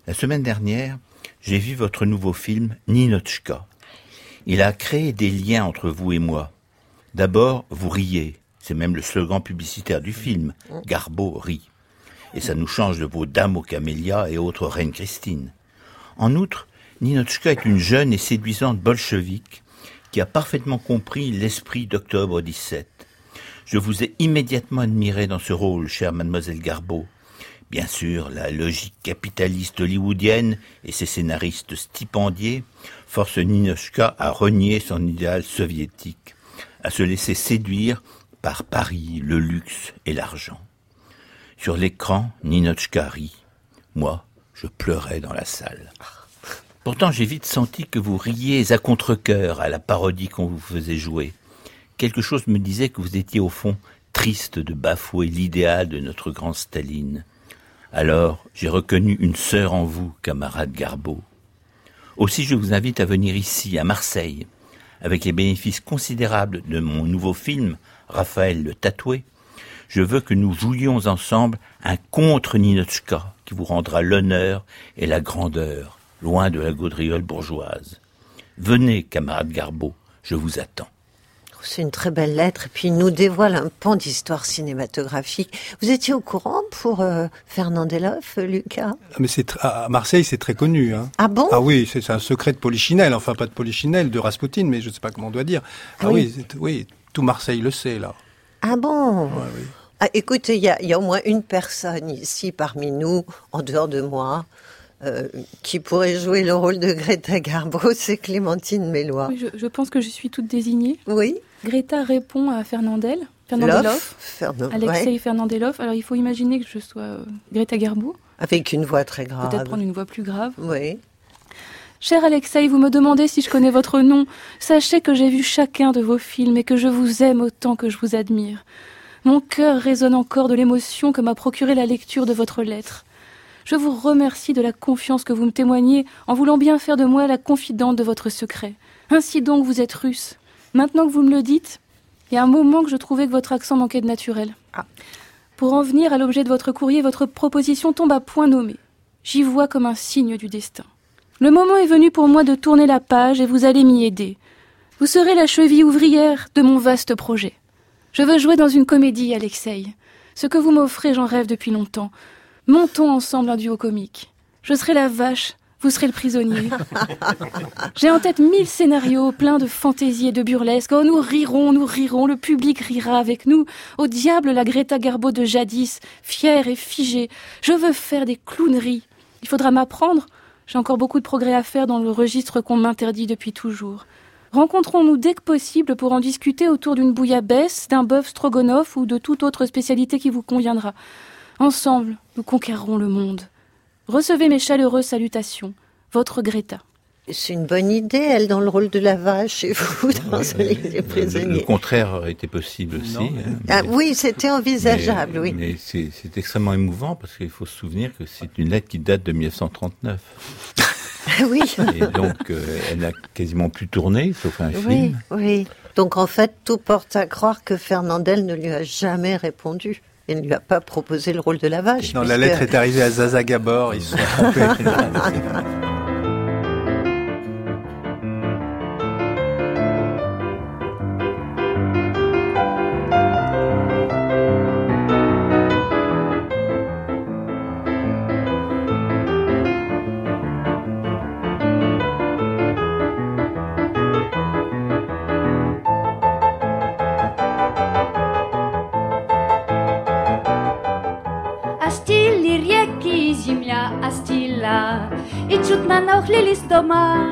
La semaine dernière, j'ai vu votre nouveau film Ninochka. Il a créé des liens entre vous et moi. D'abord, vous riez. C'est même le slogan publicitaire du film. Garbo rit. Et ça nous change de vos dames aux camélias et autres reines Christine. En outre, Ninochka est une jeune et séduisante bolchevique qui a parfaitement compris l'esprit d'octobre 17. Je vous ai immédiatement admiré dans ce rôle, chère mademoiselle Garbeau. Bien sûr, la logique capitaliste hollywoodienne et ses scénaristes stipendiés forcent Ninochka à renier son idéal soviétique, à se laisser séduire par Paris, le luxe et l'argent. Sur l'écran, Ninochka rit. Moi, je pleurais dans la salle. Pourtant, j'ai vite senti que vous riez à contre-cœur à la parodie qu'on vous faisait jouer. Quelque chose me disait que vous étiez au fond triste de bafouer l'idéal de notre grand Staline. Alors, j'ai reconnu une sœur en vous, camarade Garbeau. Aussi, je vous invite à venir ici, à Marseille, avec les bénéfices considérables de mon nouveau film, Raphaël le Tatoué. Je veux que nous jouions ensemble un contre Ninochka qui vous rendra l'honneur et la grandeur, loin de la gaudriole bourgeoise. Venez, camarade Garbeau, je vous attends. C'est une très belle lettre et puis il nous dévoile un pan d'histoire cinématographique. Vous étiez au courant pour euh, Fernandeloff, Lucas? Ah, Mais c'est à Marseille, c'est très connu. Hein. Ah bon? Ah oui, c'est un secret de Polichinelle. Enfin, pas de Polichinelle, de Rasputin, mais je ne sais pas comment on doit dire. Ah, Ah oui. oui, tout Marseille le sait, là. Ah bon? Ouais, oui. Ah, écoutez, il y a, il y a au moins une personne ici parmi nous, en dehors de moi, euh, qui pourrait jouer le rôle de Greta Garbo, c'est Clémentine Mélois. Oui, je, je pense que je suis toute désignée. Oui Greta répond à Fernandel, Fernandelov, Alexei ouais, Fernandelov. Alors il faut imaginer que je sois euh, Greta Garbo, avec une voix très grave. peut-être prendre une voix plus grave. Oui. Cher Alexei, vous me demandez si je connais votre nom. Sachez que j'ai vu chacun de vos films et que je vous aime autant que je vous admire. Mon cœur résonne encore de l'émotion que m'a procuré la lecture de votre lettre. Je vous remercie de la confiance que vous me témoignez en voulant bien faire de moi la confidente de votre secret. Ainsi donc vous êtes russe. Maintenant que vous me le dites, il y a un moment que je trouvais que votre accent manquait de naturel. Pour en venir à l'objet de votre courrier, votre proposition tombe à point nommé. J'y vois comme un signe du destin. Le moment est venu pour moi de tourner la page et vous allez m'y aider. Vous serez la cheville ouvrière de mon vaste projet. Je veux jouer dans une comédie, Alexei. Ce que vous m'offrez, j'en rêve depuis longtemps. Montons ensemble un duo comique. Je serai la vache, vous serez le prisonnier. J'ai en tête mille scénarios pleins de fantaisie et de burlesque. Oh, nous rirons, nous rirons, le public rira avec nous. Au diable la Greta Garbo de jadis, fière et figée. Je veux faire des clowneries. Il faudra m'apprendre. J'ai encore beaucoup de progrès à faire dans le registre qu'on m'interdit depuis toujours. Rencontrons-nous dès que possible pour en discuter autour d'une bouillabaisse, d'un bœuf stroganoff ou de toute autre spécialité qui vous conviendra. Ensemble, nous conquérerons le monde. Recevez mes chaleureuses salutations. Votre Greta. C'est une bonne idée, elle, dans le rôle de la vache et vous dans celui des Le, le prisonniers. contraire aurait été possible aussi. Non, mais- hein, Ah oui, c'était envisageable, mais- oui. Mais c'est c'est extrêmement émouvant parce qu'il faut se souvenir que c'est une lettre qui date de 1939. oui. Et donc, euh, elle n'a quasiment plus tourné, sauf un Oui, film. oui. Donc en fait, tout porte à croire que Fernandel ne lui a jamais répondu. Il ne lui a pas proposé le rôle de la vache. Non, la lettre est arrivée à Zaza Gabor, ils se sont trompés. земля остила, И чутно нахлились дома.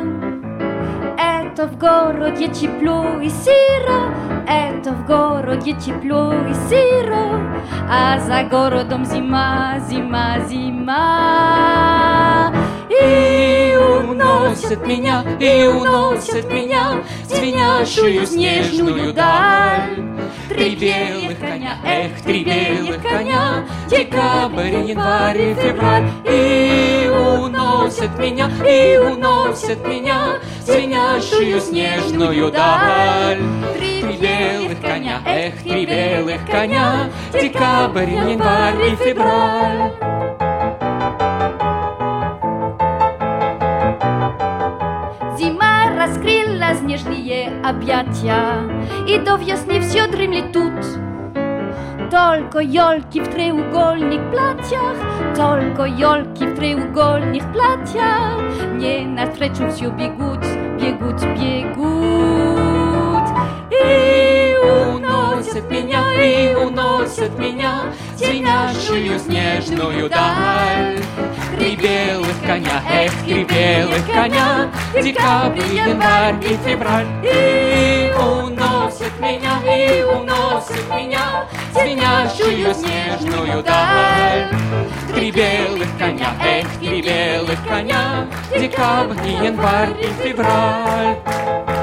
Это Это в городе тепло и сыро, это в городе тепло и сыро, а за городом зима, зима, зима. И уносят меня, и уносят меня, звенящую снежную даль. Три белых коня, эх, три белых коня, Декабрь, январь и февраль. И уносят меня, и уносят меня, Звенящую снежную даль. Три белых коня, эх, три белых коня, Декабрь, январь и февраль. раскрыла снежные объятия, И до весны все дремлет тут. Только елки в треугольных платьях, Только елки в треугольных платьях Мне навстречу все бегут, бегут, бегут. И уносят меня, и уносят меня, Звенящую снежную даль. Три белых коня, эх, три белых коня, Декабрь, январь и февраль. И уносят меня, и уносят меня, Звенящую снежную даль. Три белых коня, эх, три белых коня, Декабрь, январь и февраль.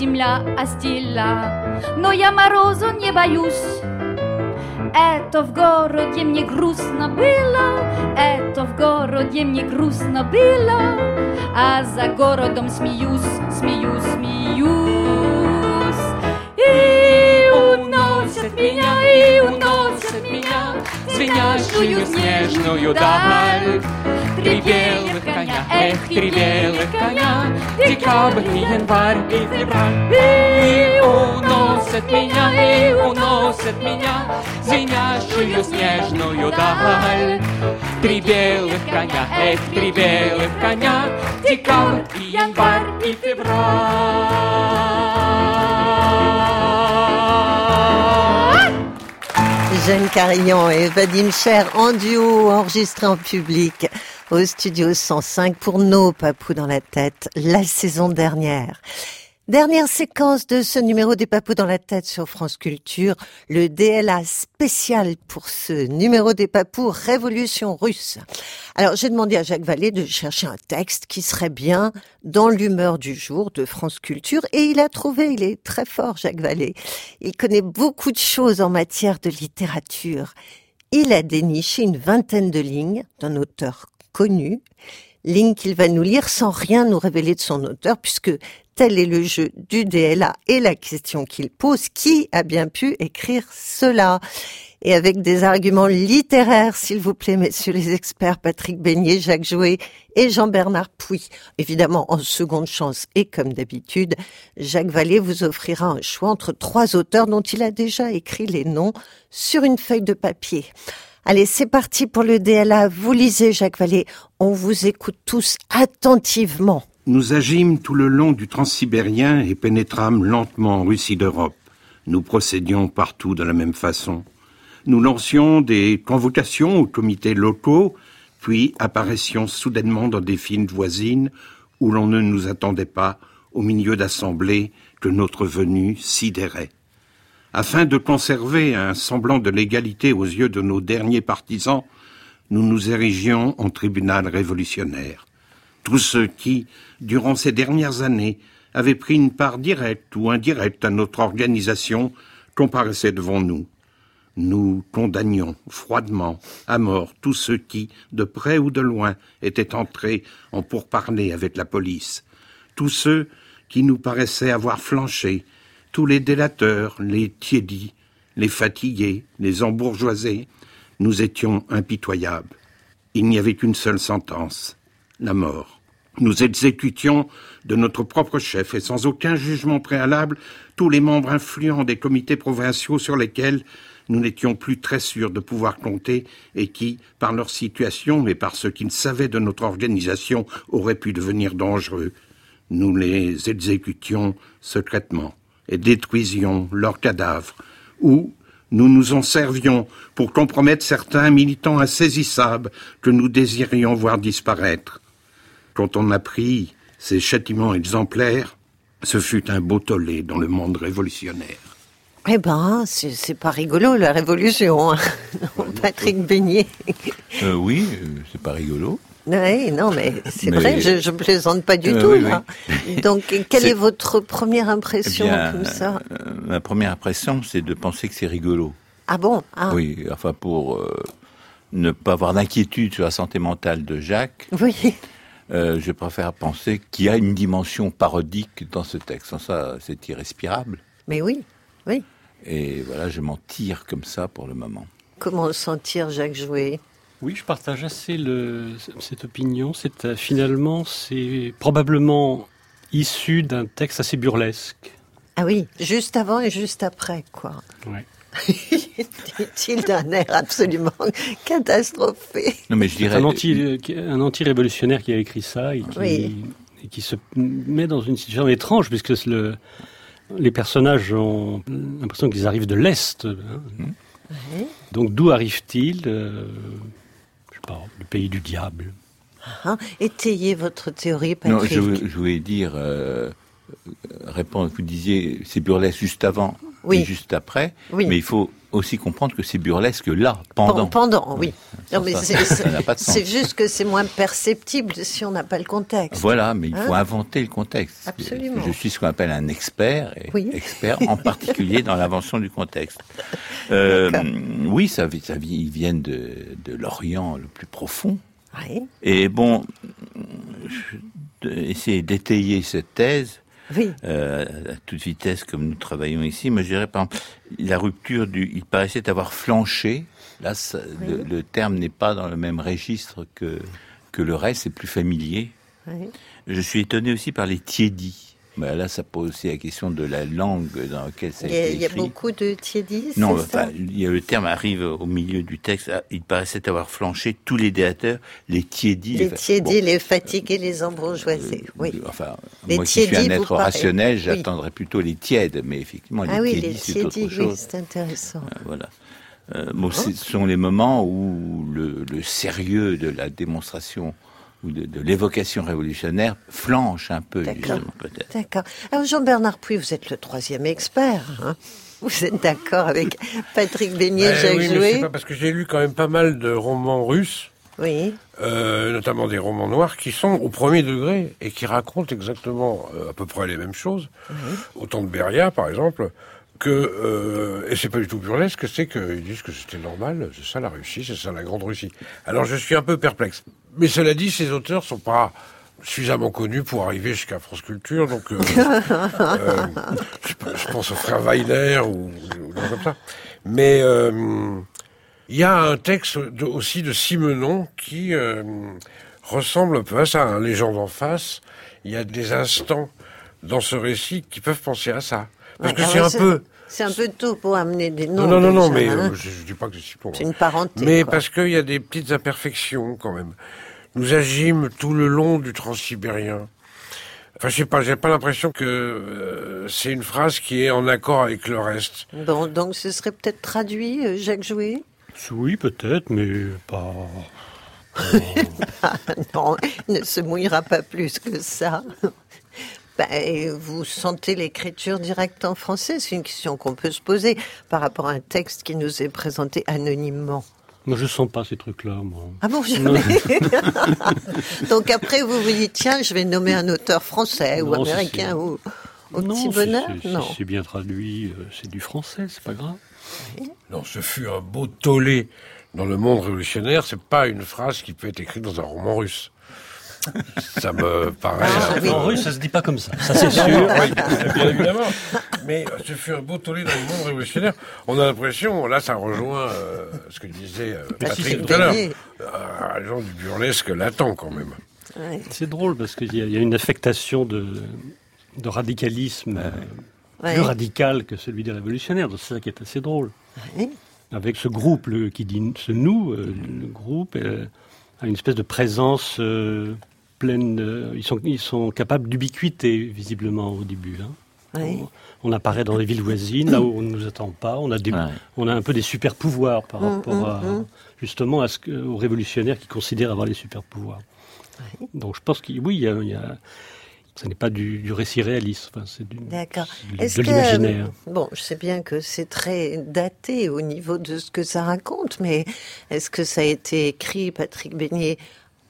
Земля остыла, Но я морозу не боюсь. Это в городе мне грустно было, Это в городе мне грустно было, А за городом смеюсь, смеюсь, смеюсь. И уносят меня, и уносят меня, Звенящую снежную даль. Три белых коня, эх, три белых коня, Декабрь, январь и февраль. И уносят меня, и уносят меня, Звенящую снежную даль. Три белых коня, эх, три белых коня, Декабрь, январь и февраль. Jeanne Carillon et Vadim Cher en duo enregistré en public au studio 105 pour nos papous dans la tête la saison dernière. Dernière séquence de ce numéro des papous dans la tête sur France Culture, le DLA spécial pour ce numéro des papous Révolution russe. Alors j'ai demandé à Jacques Vallée de chercher un texte qui serait bien dans l'humeur du jour de France Culture et il a trouvé, il est très fort Jacques Vallée. Il connaît beaucoup de choses en matière de littérature. Il a déniché une vingtaine de lignes d'un auteur connu, lignes qu'il va nous lire sans rien nous révéler de son auteur puisque tel est le jeu du DLA et la question qu'il pose, qui a bien pu écrire cela? Et avec des arguments littéraires, s'il vous plaît, messieurs les experts, Patrick Beignet, Jacques Jouet et Jean-Bernard Pouy. Évidemment, en seconde chance et comme d'habitude, Jacques Vallée vous offrira un choix entre trois auteurs dont il a déjà écrit les noms sur une feuille de papier. Allez, c'est parti pour le DLA. Vous lisez, Jacques Vallée. On vous écoute tous attentivement. Nous agîmes tout le long du transsibérien et pénétrâmes lentement en Russie d'Europe. Nous procédions partout de la même façon. Nous lancions des convocations aux comités locaux, puis apparaissions soudainement dans des films voisines où l'on ne nous attendait pas, au milieu d'assemblées que notre venue sidérait. Afin de conserver un semblant de légalité aux yeux de nos derniers partisans, nous nous érigions en tribunal révolutionnaire. Tous ceux qui, durant ces dernières années, avaient pris une part directe ou indirecte à notre organisation comparaissaient devant nous. Nous condamnions froidement à mort tous ceux qui, de près ou de loin, étaient entrés en pourparlers avec la police, tous ceux qui nous paraissaient avoir flanché, tous les délateurs, les tiédis, les fatigués, les embourgeoisés, nous étions impitoyables. Il n'y avait qu'une seule sentence, la mort. Nous exécutions de notre propre chef et sans aucun jugement préalable tous les membres influents des comités provinciaux sur lesquels nous n'étions plus très sûrs de pouvoir compter et qui, par leur situation et par ce qu'ils savaient de notre organisation, auraient pu devenir dangereux. Nous les exécutions secrètement et détruisions leurs cadavres ou Nous nous en servions pour compromettre certains militants insaisissables que nous désirions voir disparaître. Quand on apprit ces châtiments exemplaires, ce fut un beau tollé dans le monde révolutionnaire. Eh ben, c'est pas rigolo la révolution, hein. Patrick Beignet. Euh, oui, euh, c'est pas rigolo. Oui, non, mais c'est Mais- vrai, je, je plaisante pas du Euh, tout. oui, là. Donc, quelle est votre première Eh impression bien, comme ça? euh, ma première impression, c'est de penser que c'est rigolo. Ah bon? Ah. Oui, enfin pour euh, ne pas avoir d'inquiétude sur la santé mentale de Jacques, Oui. Euh, je préfère penser qu'il y a une dimension parodique dans ce texte. Sans ça, c'est irrespirable. Mais oui, oui. Et voilà, je m'en tire comme ça pour le moment. Comment sentir Jacques Jouet? Oui, je partage assez le, cette opinion. C'est euh, finalement, c'est probablement issu d'un texte assez burlesque. Ah oui, juste avant et juste après, quoi. Ouais. Dit-il d'un air absolument catastrophé? Non, mais je dirais. un anti, un anti-révolutionnaire qui a écrit ça et qui, Oui. et qui se met dans une situation étrange puisque le, les personnages ont l'impression qu'ils arrivent de l'Est. hein. Ouais. Donc d'où arrivent-ils euh, Je sais pas, le pays du diable? Hein, Étayez votre théorie, Non, Patrick. je, vou- je voulais dire, euh, euh, répondre, vous disiez, c'est burlesque juste avant Oui. et juste après, Oui. mais il faut aussi comprendre que c'est burlesque là, pendant. Pendant, oui. Ça, c'est- juste que c'est moins perceptible si on n'a pas le contexte. Voilà, mais il faut Hein inventer le contexte. Absolument. Je suis ce qu'on appelle un expert, et Oui. expert en particulier dans l'invention du contexte. Euh, oui, ça, ça ils viennent de, de l'Orient le plus profond. Oui. Et bon, essayer d'étayer cette thèse Oui. euh, à toute vitesse comme nous travaillons ici, moi je dirais par exemple, la rupture du... Il paraissait avoir flanché, là ça- le, le terme n'est pas dans le même registre que, que le reste, c'est plus familier. Oui. Je suis étonné aussi par les tiédis. Ben là, ça pose aussi la question de la langue dans laquelle ça a Il y a, été il y a écrit. beaucoup de tiédis, Non, enfin, il y a le terme arrive au milieu du texte. Ah, Il paraissait avoir flanché tous les déateurs, les tiédis. Les fa- tiédis, Bon, les fatigués, les embourgeoisés. Oui. Enfin, Les moi qui suis tiédis, un être rationnel, oui. j'attendrais plutôt les tièdes, mais effectivement, les Ah oui, tiédis, les c'est tiédis, autre oui, chose. c'est intéressant. Euh, Voilà. Euh, bon, ce sont les moments où le, le sérieux de la démonstration ou de, de l'évocation révolutionnaire flanche un peu, justement, peut-être. D'accord. Alors Jean-Bernard Puy, vous êtes le troisième expert. hein. vous êtes d'accord avec Patrick Beignet, Eh Jacques oui, mais Jouet c'est pas parce que j'ai lu quand même pas mal de romans russes, Oui. euh, notamment des romans noirs, qui sont au premier degré et qui racontent exactement euh, à peu près les mêmes choses. Autant de Beria, par exemple, que euh, et c'est pas du tout burlesque, c'est qu'ils disent que c'était normal, c'est ça la Russie, c'est ça la grande Russie. Alors je suis un peu perplexe. Mais cela dit, ces auteurs sont pas suffisamment connus pour arriver jusqu'à France Culture, donc euh, euh, je, je pense au frère Weiler ou, ou des gens comme ça. Mais euh, il y a un texte de- aussi de Simenon qui ressemble un peu à ça, un légende en face. Il y a des instants dans ce récit qui peuvent penser à ça. Parce que Ouais, c'est un peu... C'est un peu tôt pour amener des noms. Non, non, non, mais hein. euh, je, je dis pas que c'est si pour. C'est une parenté. Mais quoi. parce qu'il y a des petites imperfections quand même. Nous agîmes tout le long du transsibérien. Enfin, je sais pas, j'ai pas l'impression que euh, c'est une phrase qui est en accord avec le reste. Bon, donc ce serait peut-être traduit, euh, Jacques Jouet? Oui, peut-être, mais pas. Ah, Non, il ne se mouillera pas plus que ça. Ben, vous sentez l'écriture directe en français C'est une question qu'on peut se poser par rapport à un texte qui nous est présenté anonymement. Moi, je sens pas ces trucs-là, moi. Ah bon, jamais Donc après, vous vous dites, tiens, je vais nommer un auteur français ou Non, américain ou au Non, petit bonheur Non. c'est bien traduit, euh, c'est du français, c'est pas grave. Non, ce fut un beau tollé dans le monde révolutionnaire. C'est pas une phrase qui peut être écrite dans un roman russe. Ça me paraît. Ah, un oui. En russe, ça se dit pas comme ça, ça c'est sûr. oui, bien évidemment. Mais euh, ce fut un beau tollé dans le monde révolutionnaire. On a l'impression, là, ça rejoint euh, ce que disait euh, Patrick tout à l'heure. Beignet. Euh, gens du burlesque latent quand même. Ouais. C'est drôle parce qu'il y, a- il y a une affectation de, de radicalisme euh, Ouais. plus radical que celui des révolutionnaires. Donc C'est ça qui est assez drôle. Ouais. Avec ce groupe le, qui dit ce nous, euh, le groupe euh, a une espèce de présence euh, pleine. de- ils, sont, ils sont capables d'ubiquité, visiblement, au début. hein. Oui. On, on apparaît dans les villes voisines, là où on ne nous attend pas. On a, des, Ouais. on a un peu des super pouvoirs par Mm, rapport mm, à, mm. justement à ce que, aux révolutionnaires qui considèrent avoir les super pouvoirs. Donc je pense que oui, il y a, il y a- ce n'est pas du, du récit réaliste, enfin, c'est du, D'accord. de, Est-ce de que, l'imaginaire. bon, je sais bien que c'est très daté au niveau de ce que ça raconte, mais est-ce que ça a été écrit, Patrick Beignet,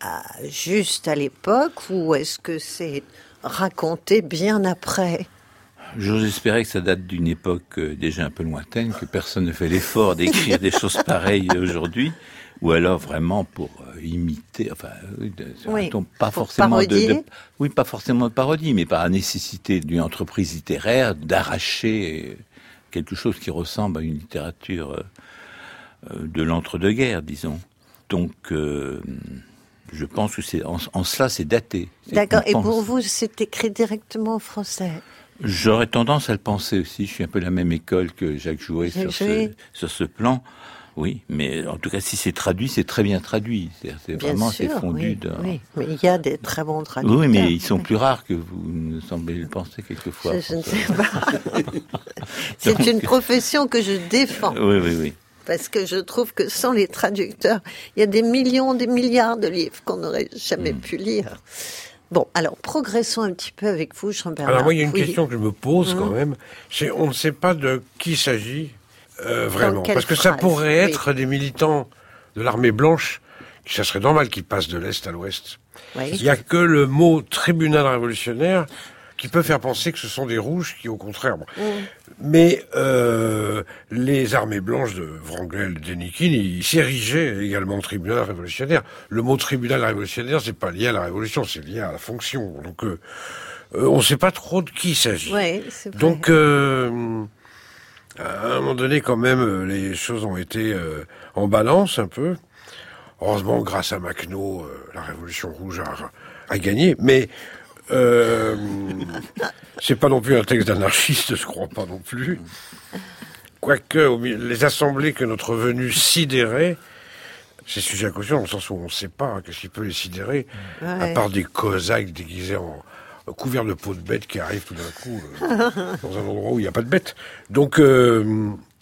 à- juste à l'époque ou est-ce que c'est raconté bien après? J'ose espérer que ça date d'une époque euh, déjà un peu lointaine, que personne ne fait l'effort d'écrire des choses pareilles aujourd'hui, ou alors vraiment pour euh, imiter, enfin, euh, Oui, pas forcément de, oui, pas forcément de parodie, mais par la nécessité d'une entreprise littéraire d'arracher quelque chose qui ressemble à une littérature de l'entre-deux-guerres, disons. Donc, euh, je pense que c'est en, en cela c'est daté. D'accord. Et pour vous, c'est écrit directement en français J'aurais tendance à le penser aussi. Je suis un peu la même école que Jacques Jouet Jacques sur ce, Jouet. sur ce plan. Oui, mais en tout cas, si c'est traduit, c'est très bien traduit. C'est vraiment c'est fondu. oui, dans- oui. Mais il y a des très bons traducteurs. Oui, mais ils sont plus rares que vous ne semblez le penser quelquefois. Je, je ne sais pas. c'est une profession que je défends. Oui, oui, oui. Parce que je trouve que sans les traducteurs, il y a des millions, des milliards de livres qu'on n'aurait jamais Hmm. pu lire. Bon, alors progressons un petit peu avec vous, Jean-Bernard. Alors moi, il y a une Oui. question que je me pose quand Mhm. même. C'est on ne sait pas de qui il s'agit euh, vraiment, parce que ça pourrait Oui. être des militants de l'armée blanche. Ça serait normal qu'ils passent de l'est à l'ouest. Oui. Il n'y a que le mot tribunal révolutionnaire qui peut faire penser que ce sont des rouges qui, au contraire. bon. Mm. Mais euh, les armées blanches de Wrangel et Denikin, ils s'érigeaient également en tribunal révolutionnaire. Le mot tribunal révolutionnaire, c'est pas lié à la révolution, c'est lié à la fonction. Donc, euh, euh, on ne sait pas trop de qui il s'agit. Vrai. Donc, euh, à un moment donné, quand même, euh, les choses ont été euh, en balance un peu. Heureusement, grâce à euh, la Révolution rouge a, a gagné. Mais euh, c'est pas non plus un texte d'anarchiste, je crois pas non plus. Quoique, les assemblées que notre venue sidérait, c'est sujet à caution, dans le sens où on ne sait pas hein, qu'est-ce qui peut les sidérer, à part des cosaques déguisés en couverts de peau de bête qui arrivent tout d'un coup euh, dans un endroit où il n'y a pas de bête. Donc, euh,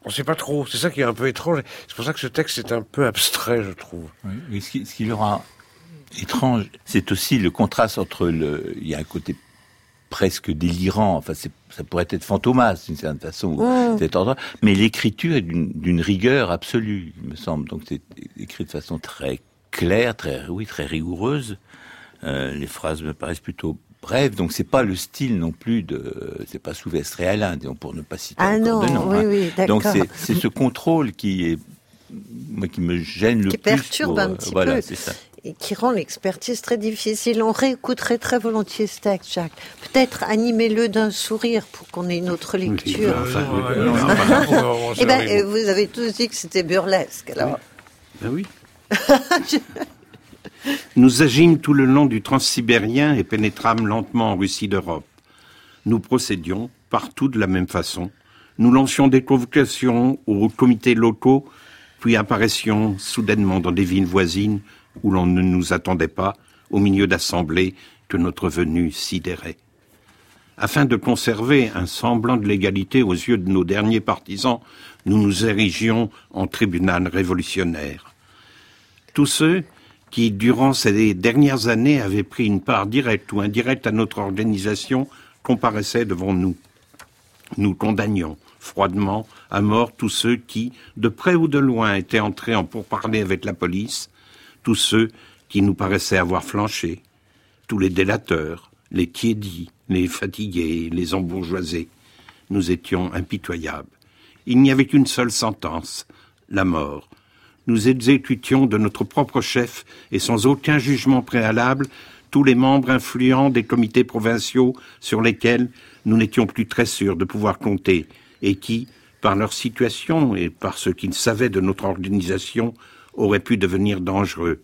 on ne sait pas trop. C'est ça qui est un peu étrange. C'est pour ça que ce texte est un peu abstrait, je trouve. Oui, mais ce qui, ce qui leur rend étrange, c'est aussi le contraste entre le. Il y a un côté presque délirant. Enfin, ça pourrait être fantomas d'une certaine façon. cet ordre, mais l'écriture est d'une rigueur absolue, il me semble. Donc, c'est écrit de façon très claire, très oui, très rigoureuse. Euh, les phrases me paraissent plutôt brèves. Donc, c'est pas le style non plus de. C'est pas Souvestre et Alain, pour ne pas citer Ah non, de nom. oui, hein. oui, Donc, d'accord. c'est c'est ce contrôle qui est moi qui me gêne le Qui plus. perturbe pour, un petit voilà, peu. c'est ça. Et qui rend l'expertise très difficile. On réécouterait très volontiers ce texte, Jacques. Peut-être animez-le d'un sourire pour qu'on ait une autre lecture. Eh ben, vous avez tous dit que c'était burlesque. Alors, Ben oui. Nous agîmes tout le long du transsibérien et pénétrâmes lentement en Russie d'Europe. Nous procédions partout de la même façon. Nous lancions des convocations aux comités locaux, puis apparaissions soudainement dans des villes voisines où l'on ne nous attendait pas, au milieu d'assemblées que notre venue sidérait. Afin de conserver un semblant de légalité aux yeux de nos derniers partisans, nous nous érigions en tribunal révolutionnaire. Tous ceux qui, durant ces dernières années, avaient pris une part directe ou indirecte à notre organisation comparaissaient devant nous. Nous condamnions froidement à mort tous ceux qui, de près ou de loin, étaient entrés en pourparlers avec la police, tous ceux qui nous paraissaient avoir flanché, tous les délateurs, les tiédis, les fatigués, les embourgeoisés. Nous étions impitoyables. Il n'y avait qu'une seule sentence, la mort. Nous exécutions de notre propre chef et sans aucun jugement préalable tous les membres influents des comités provinciaux sur lesquels nous n'étions plus très sûrs de pouvoir compter et qui, par leur situation et par ce qu'ils savaient de notre organisation, auraient pu devenir dangereux.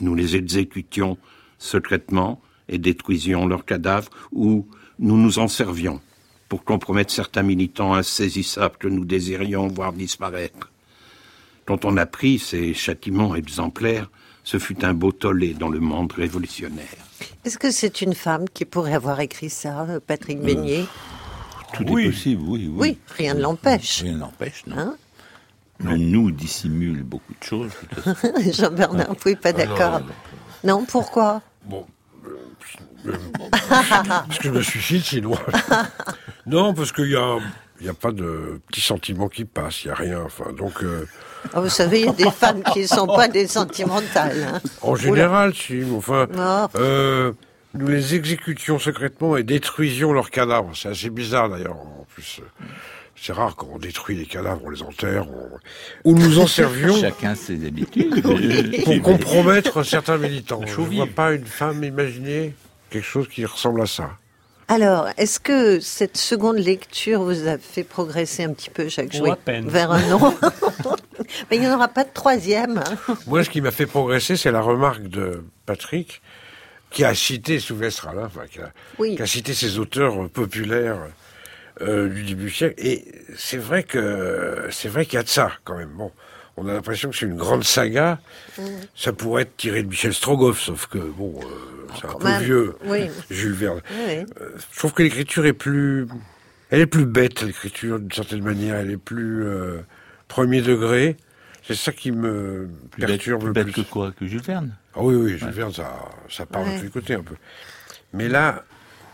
Nous les exécutions secrètement et détruisions leurs cadavres ou nous nous en servions pour compromettre certains militants insaisissables que nous désirions voir disparaître. Quand on apprit ces châtiments exemplaires, ce fut un beau tollé dans le monde révolutionnaire. est-ce que c'est une femme qui pourrait avoir écrit ça, euh, Patrick Beignet? Tout Oui. est possible, oui, oui. Oui, rien ne l'empêche. Rien n'empêche, non. Hein? Le nous dissimule beaucoup de choses. de toute façon. Jean-Bernard, vous n'êtes pas Ah, non, d'accord non, Non, pourquoi Bon. euh, euh, parce que je me suicide sinon. non, parce qu'il y a, il y a pas de petits sentiments qui passent, il y a rien. Enfin, donc, euh, Ah, Vous savez, il y a des femmes qui ne sont pas des sentimentales. hein. en général, si, mais enfin, Ah. euh, nous les exécutions secrètement et détruisions leurs cadavres. C'est assez bizarre d'ailleurs. En plus, euh, c'est rare quand on détruit les cadavres, on les enterre, on- ou nous en servions Chacun ses habitudes. pour compromettre certains militants. Je chauvier. vois pas une femme imaginer quelque chose qui ressemble à ça. Alors, est-ce que cette seconde lecture vous a fait progresser un petit peu, Jacques peine. vers un nom Mais il n'y en aura pas de troisième. hein. Moi, ce qui m'a fait progresser, c'est la remarque de Patrick, qui a cité Sylvestre Alain, enfin, qui, a, Oui. qui a cité ces auteurs populaires euh, du début du siècle. Et c'est vrai que c'est vrai qu'il y a de ça, quand même. Bon, on a l'impression que c'est une grande saga. Mm. Ça pourrait être tiré de Michel Strogoff, sauf que bon, euh, c'est un peu même. vieux. Oui. Jules Verne. Oui. Euh, je trouve que l'écriture est plus, elle est plus bête, l'écriture d'une certaine manière. Elle est plus euh, premier degré. C'est ça qui me Plus bête, perturbe plus le bête plus. que quoi? Que Jules Verne? Ah oui, oui, Jules Verne, ça, ça part Ouais. de tous les côtés un peu. Mais là,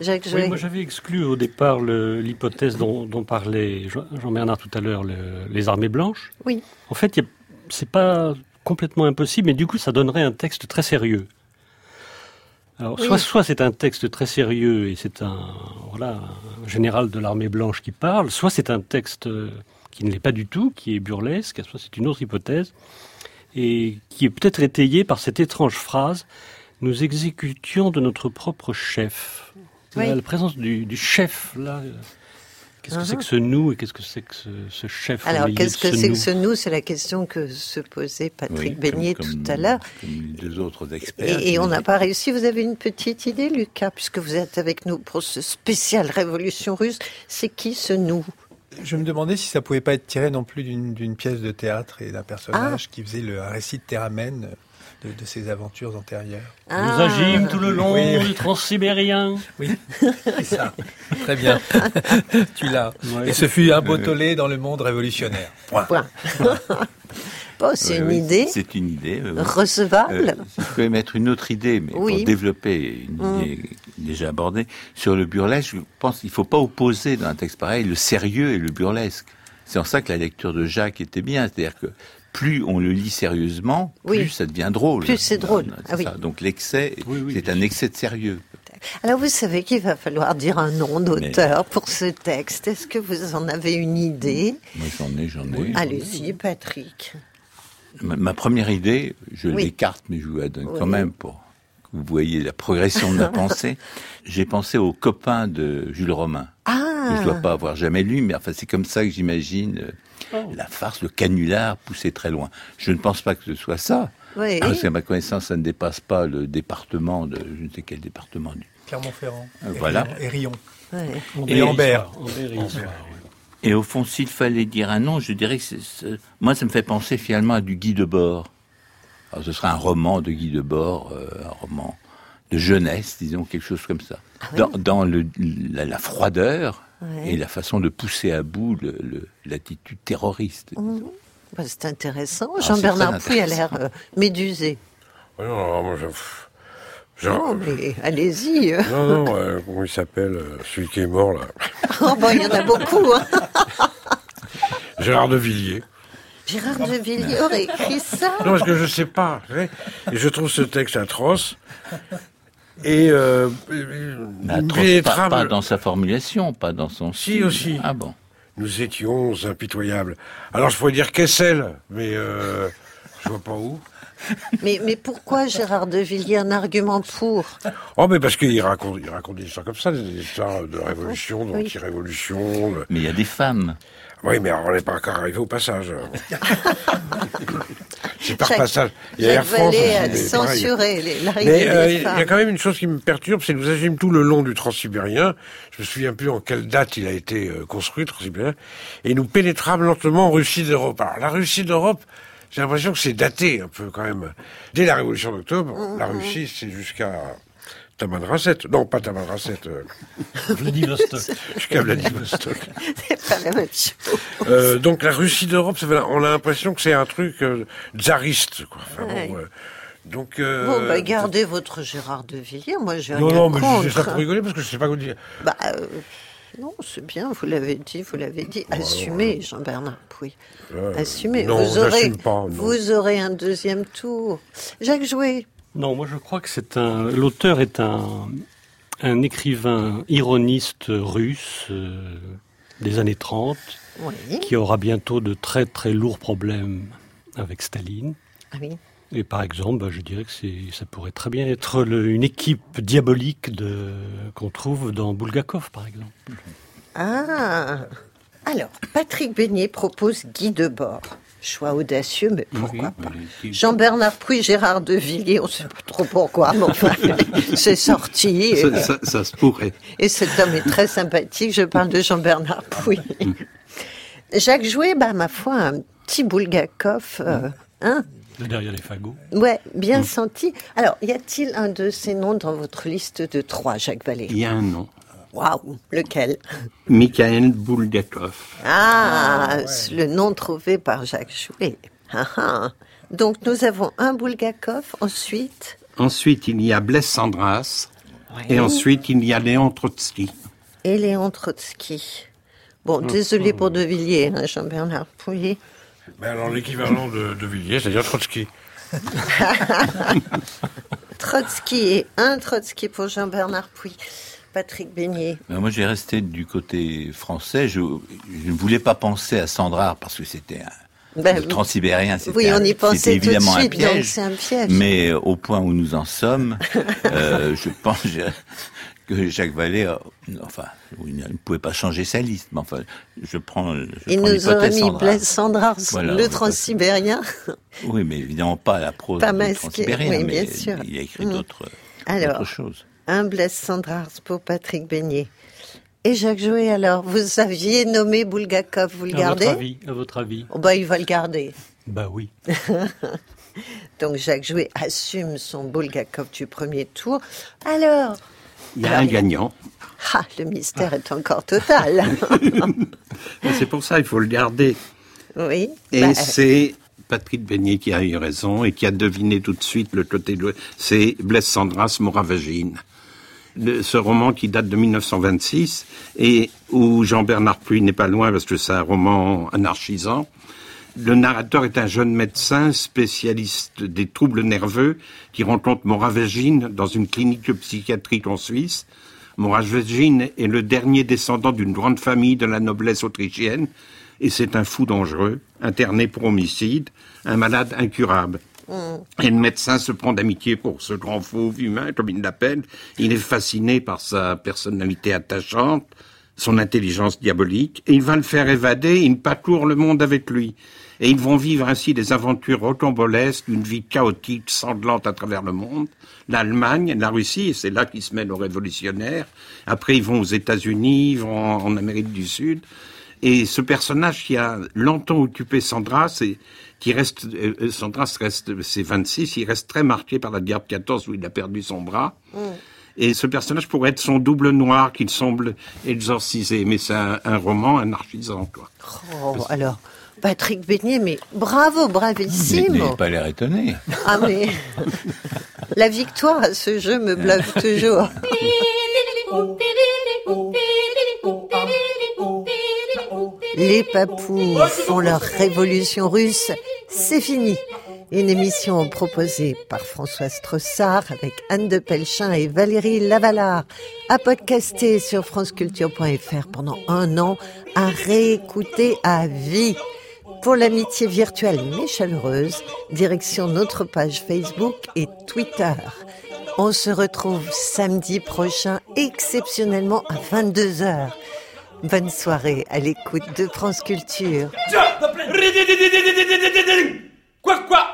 Jacques Oui, Jouet. moi j'avais exclu au départ l'hypothèse dont, dont parlait Jean- Jean-Bernard tout à l'heure, le- les armées blanches. Oui. En fait, c'est pas complètement impossible, mais du coup, ça donnerait un texte très sérieux. Alors, Oui. soit, soit c'est un texte très sérieux et c'est un, voilà, un général de l'armée blanche qui parle, soit c'est un texte euh, qui ne l'est pas du tout, qui est burlesque, soit c'est une autre hypothèse, et qui est peut-être étayée par cette étrange phrase Nous exécutions de notre propre chef. Oui. La, la présence du, du chef, là. euh, Qu'est-ce que c'est que ce nous et qu'est-ce que c'est que ce, ce chef Uh-huh. Alors, qu'est-ce que ce c'est que ce nous? C'est la question que se posait Patrick Oui, Beignet comme- tout à l'heure. Deux autres experts. Et, et on n'a pas réussi. Vous avez une petite idée, Lucas, puisque vous êtes avec nous pour ce spécial Révolution russe. C'est qui ce nous? Je me demandais si ça pouvait pas être tiré non plus d'une pièce de théâtre et d'un personnage Ah. qui faisait le, un récit de Théramène de, de ses aventures antérieures. Nous Ah. agîmes tout le long Oui, oui. du transsibérien. Oui, c'est ça. Très bien. tu l'as. Ouais. Et ce fut un beau tollé dans le monde révolutionnaire. Point. Point. Bon, c'est Oui, une oui, idée C'est une idée. recevable. Euh, je peux mettre une autre idée, mais Oui. pour développer une Mm. idée déjà abordée sur le burlesque, je pense qu'il ne faut pas opposer dans un texte pareil le sérieux et le burlesque. C'est en ça que la lecture de Jacques était bien, c'est-à-dire que plus on le lit sérieusement, Oui. plus ça devient drôle. Plus c'est drôle. Ah oui. ça. Donc l'excès, Oui, oui, c'est un excès de sérieux. Alors, vous savez qu'il va falloir dire un nom d'auteur pour ce texte. Est-ce que vous en avez une idée? Moi j'en ai, j'en ai. Allez-y, Patrick. Ma, ma première idée, je Oui. l'écarte, mais je vous la donne quand Oui. même pour que vous voyez la progression de ma pensée. J'ai pensé aux copains de Jules Romain. Ah que je dois pas avoir jamais lu, mais enfin c'est comme ça que j'imagine euh, la farce, le canular poussé très loin. Je ne pense pas que ce soit ça, Oui. parce qu'à ma connaissance, ça ne dépasse pas le département de je ne sais quel département du. Clermont-Ferrand. Euh, Et voilà. Rion- Et Rion. Ouais. Et Ambert. Et au fond, s'il fallait dire un nom, je dirais que c'est- moi, ça me fait penser finalement à du Guy Debord. Alors, ce serait un roman de Guy Debord, euh, un roman de jeunesse, disons, quelque chose comme ça. dans dans le, la, la froideur Ouais. et la façon de pousser à bout le- le- l'attitude terroriste. Mmh. Bah, c'est intéressant. Ah, Jean-Bernard Pouy a l'air euh, médusé. Ouais, non, non, moi, je- pff, je- Non, mais allez-y. euh. non, non, euh, comment il s'appelle, euh, celui qui est mort là Oh, bon, il y en a beaucoup. hein. Gérard de Villiers. Gérard de Villiers aurait écrit ça. Non, parce que je sais pas. Et je trouve ce texte atroce. Et euh, pas, pas dans sa formulation, pas dans son Si, style. aussi. Ah bon. Nous étions impitoyables. Alors je pourrais dire Kessel, mais euh, je vois pas où. Mais, mais pourquoi Gérard de Villiers un argument pour? Oh, mais parce qu'il raconte, il raconte des histoires comme ça, des histoires de révolution, Oui. d'anti-révolution. Mais il y a des femmes. Oui, mais on n'est pas encore arrivé au passage. C'est par passage. Il y a Air France mais censuré euh, il y a quand même une chose qui me perturbe, c'est que nous agissons tout le long du Transsibérien. Je me souviens plus en quelle date il a été euh, construit, Transsibérien. Et nous pénétrâmes lentement en Russie d'Europe. Alors, la Russie d'Europe, j'ai l'impression que c'est daté un peu quand même. Dès la Révolution d'octobre, la Russie, c'est jusqu'à Tamanrasset. Non, pas Tamanrasset. Euh... Vladivostok. Jusqu'à Vladivostok. C'est pas la même chose. Euh, donc la Russie d'Europe, on a l'impression que c'est un truc euh, tsariste. Quoi. Enfin, bon, Ouais. euh, donc, euh, Bon, bah, gardez votre Gérard de Villiers. Moi, j'ai Non, rien non, mais contre. je dis ça pour rigoler parce que je sais pas quoi dire. Bah, euh, non, c'est bien, vous l'avez dit, vous l'avez dit. Assumez, Jean-Bernard Pouy. Euh, Assumez. non, vous, aurez, j'assume pas, non. vous aurez un deuxième tour. Jacques Jouet. Non, moi je crois que c'est un. L'auteur est un, un écrivain ironiste russe euh, des années 30 Oui. qui aura bientôt de très très lourds problèmes avec Staline. Ah oui. Et par exemple, bah, je dirais que c'est, ça pourrait très bien être le- une équipe diabolique de, qu'on trouve dans Bulgakov, par exemple. Ah Alors, Patrick Beignet propose Guy Debord. Choix audacieux, mais pourquoi pas Jean-Bernard Pouy, Gérard de Villiers, on ne sait pas trop pourquoi, mais enfin, c'est sorti. Et, Ça, ça- ça se pourrait. et cet homme est très sympathique, je parle de Jean-Bernard Pouy. Jacques Jouet, bah, ma foi, un petit Bulgakov, euh, hein De derrière les fagots. Ouais, bien senti. Alors, y a-t-il un de ces noms dans votre liste de trois, Jacques Vallée Il y a un nom. Waouh, lequel? Mikhail Bulgakov. Ah, c'est le nom trouvé par Jacques Jouet. Ah, ah. Donc, nous avons un Bulgakov, ensuite... Ensuite, il y a Blaise Sandras. Ouais. Et ensuite, il y a Léon Trotsky. Et Léon Trotsky. Bon, désolé pour De Villiers, hein, Jean-Bernard Pouillet. Mais alors l'équivalent de, de Villiers, c'est-à-dire Trotsky. Trotsky et un Trotsky pour Jean-Bernard Pouy. Patrick Beignet. Ben, moi, j'ai resté du côté français. Je, je ne voulais pas penser à Sandrard parce que c'était un Ben, le transsibérien. c'était oui, on y pensait c'était tout de évidemment suite, un donc piège. c'est un piège. Mais euh, au point où nous en sommes, euh, je pense que Jacques Vallée, euh, enfin, il ne pouvait pas changer sa liste. Mais enfin, je prends. Je Il prends nous aurait mis Sandrard. Blaise Sandrard, Voilà, le transsibérien. Oui, mais évidemment pas la prose Pas du masqué, transsibérien, oui, mais sûr. il a écrit Mm. d'autres Alors, d'autres choses. Un Blaise Sandrard pour Patrick Beignet. Et Jacques Jouet, alors, vous aviez nommé Bulgakov, vous le À gardez? votre avis, à votre avis Oh, bah, il va le garder. Bah oui. Donc Jacques Jouet assume son Bulgakov du premier tour. Alors, Il y a un gagnant. ah, le mystère est encore total. C'est pour ça qu'il faut le garder. oui. Et bah, c'est Patrick Beignet qui a eu raison et qui a deviné tout de suite le côté de... C'est Blaise Sandras, Moravagine. Ce roman qui date de 1926 et où Jean-Bernard Puy n'est pas loin parce que c'est un roman anarchisant. Le narrateur est un jeune médecin spécialiste des troubles nerveux qui rencontre Moravagine dans une clinique psychiatrique en Suisse. Moravagine est le dernier descendant d'une grande famille de la noblesse autrichienne et c'est un fou dangereux, interné pour homicide, un malade incurable. Et le médecin se prend d'amitié pour ce grand fauve humain, comme il l'appelle. Il est fasciné par sa personnalité attachante, son intelligence diabolique, et il va le faire évader, il parcourt le monde avec lui. Et ils vont vivre ainsi des aventures rocambolesques, une vie chaotique, sanglante à travers le monde. L'Allemagne, la Russie, c'est là qu'ils se mêlent aux révolutionnaires. Après, ils vont aux États-Unis, ils vont en Amérique du Sud. Et ce personnage qui a longtemps occupé Sandras, et qui reste, euh, euh, Sandras reste, c'est 26, il reste très marqué par la guerre de 14 où il a perdu son bras. Et ce personnage pourrait être son double noir qu'il semble exorciser, mais c'est un, un roman anarchisant, quoi. oh, alors, Patrick Beignet, mais bravo, bravissime. n'ayez pas l'air étonné. Ah, mais la victoire à ce jeu me bluffe toujours. Les papous font leur révolution russe, c'est fini. Une émission proposée par François Strossard avec Anne de Pelchin et Valérie Lavalard, à podcaster sur franceculture.fr pendant un an, à réécouter à vie. Pour l'amitié virtuelle mais chaleureuse, direction notre page Facebook et Twitter. On se retrouve samedi prochain, exceptionnellement à 22h. Bonne soirée à l'écoute de France Culture. Quoi quoi?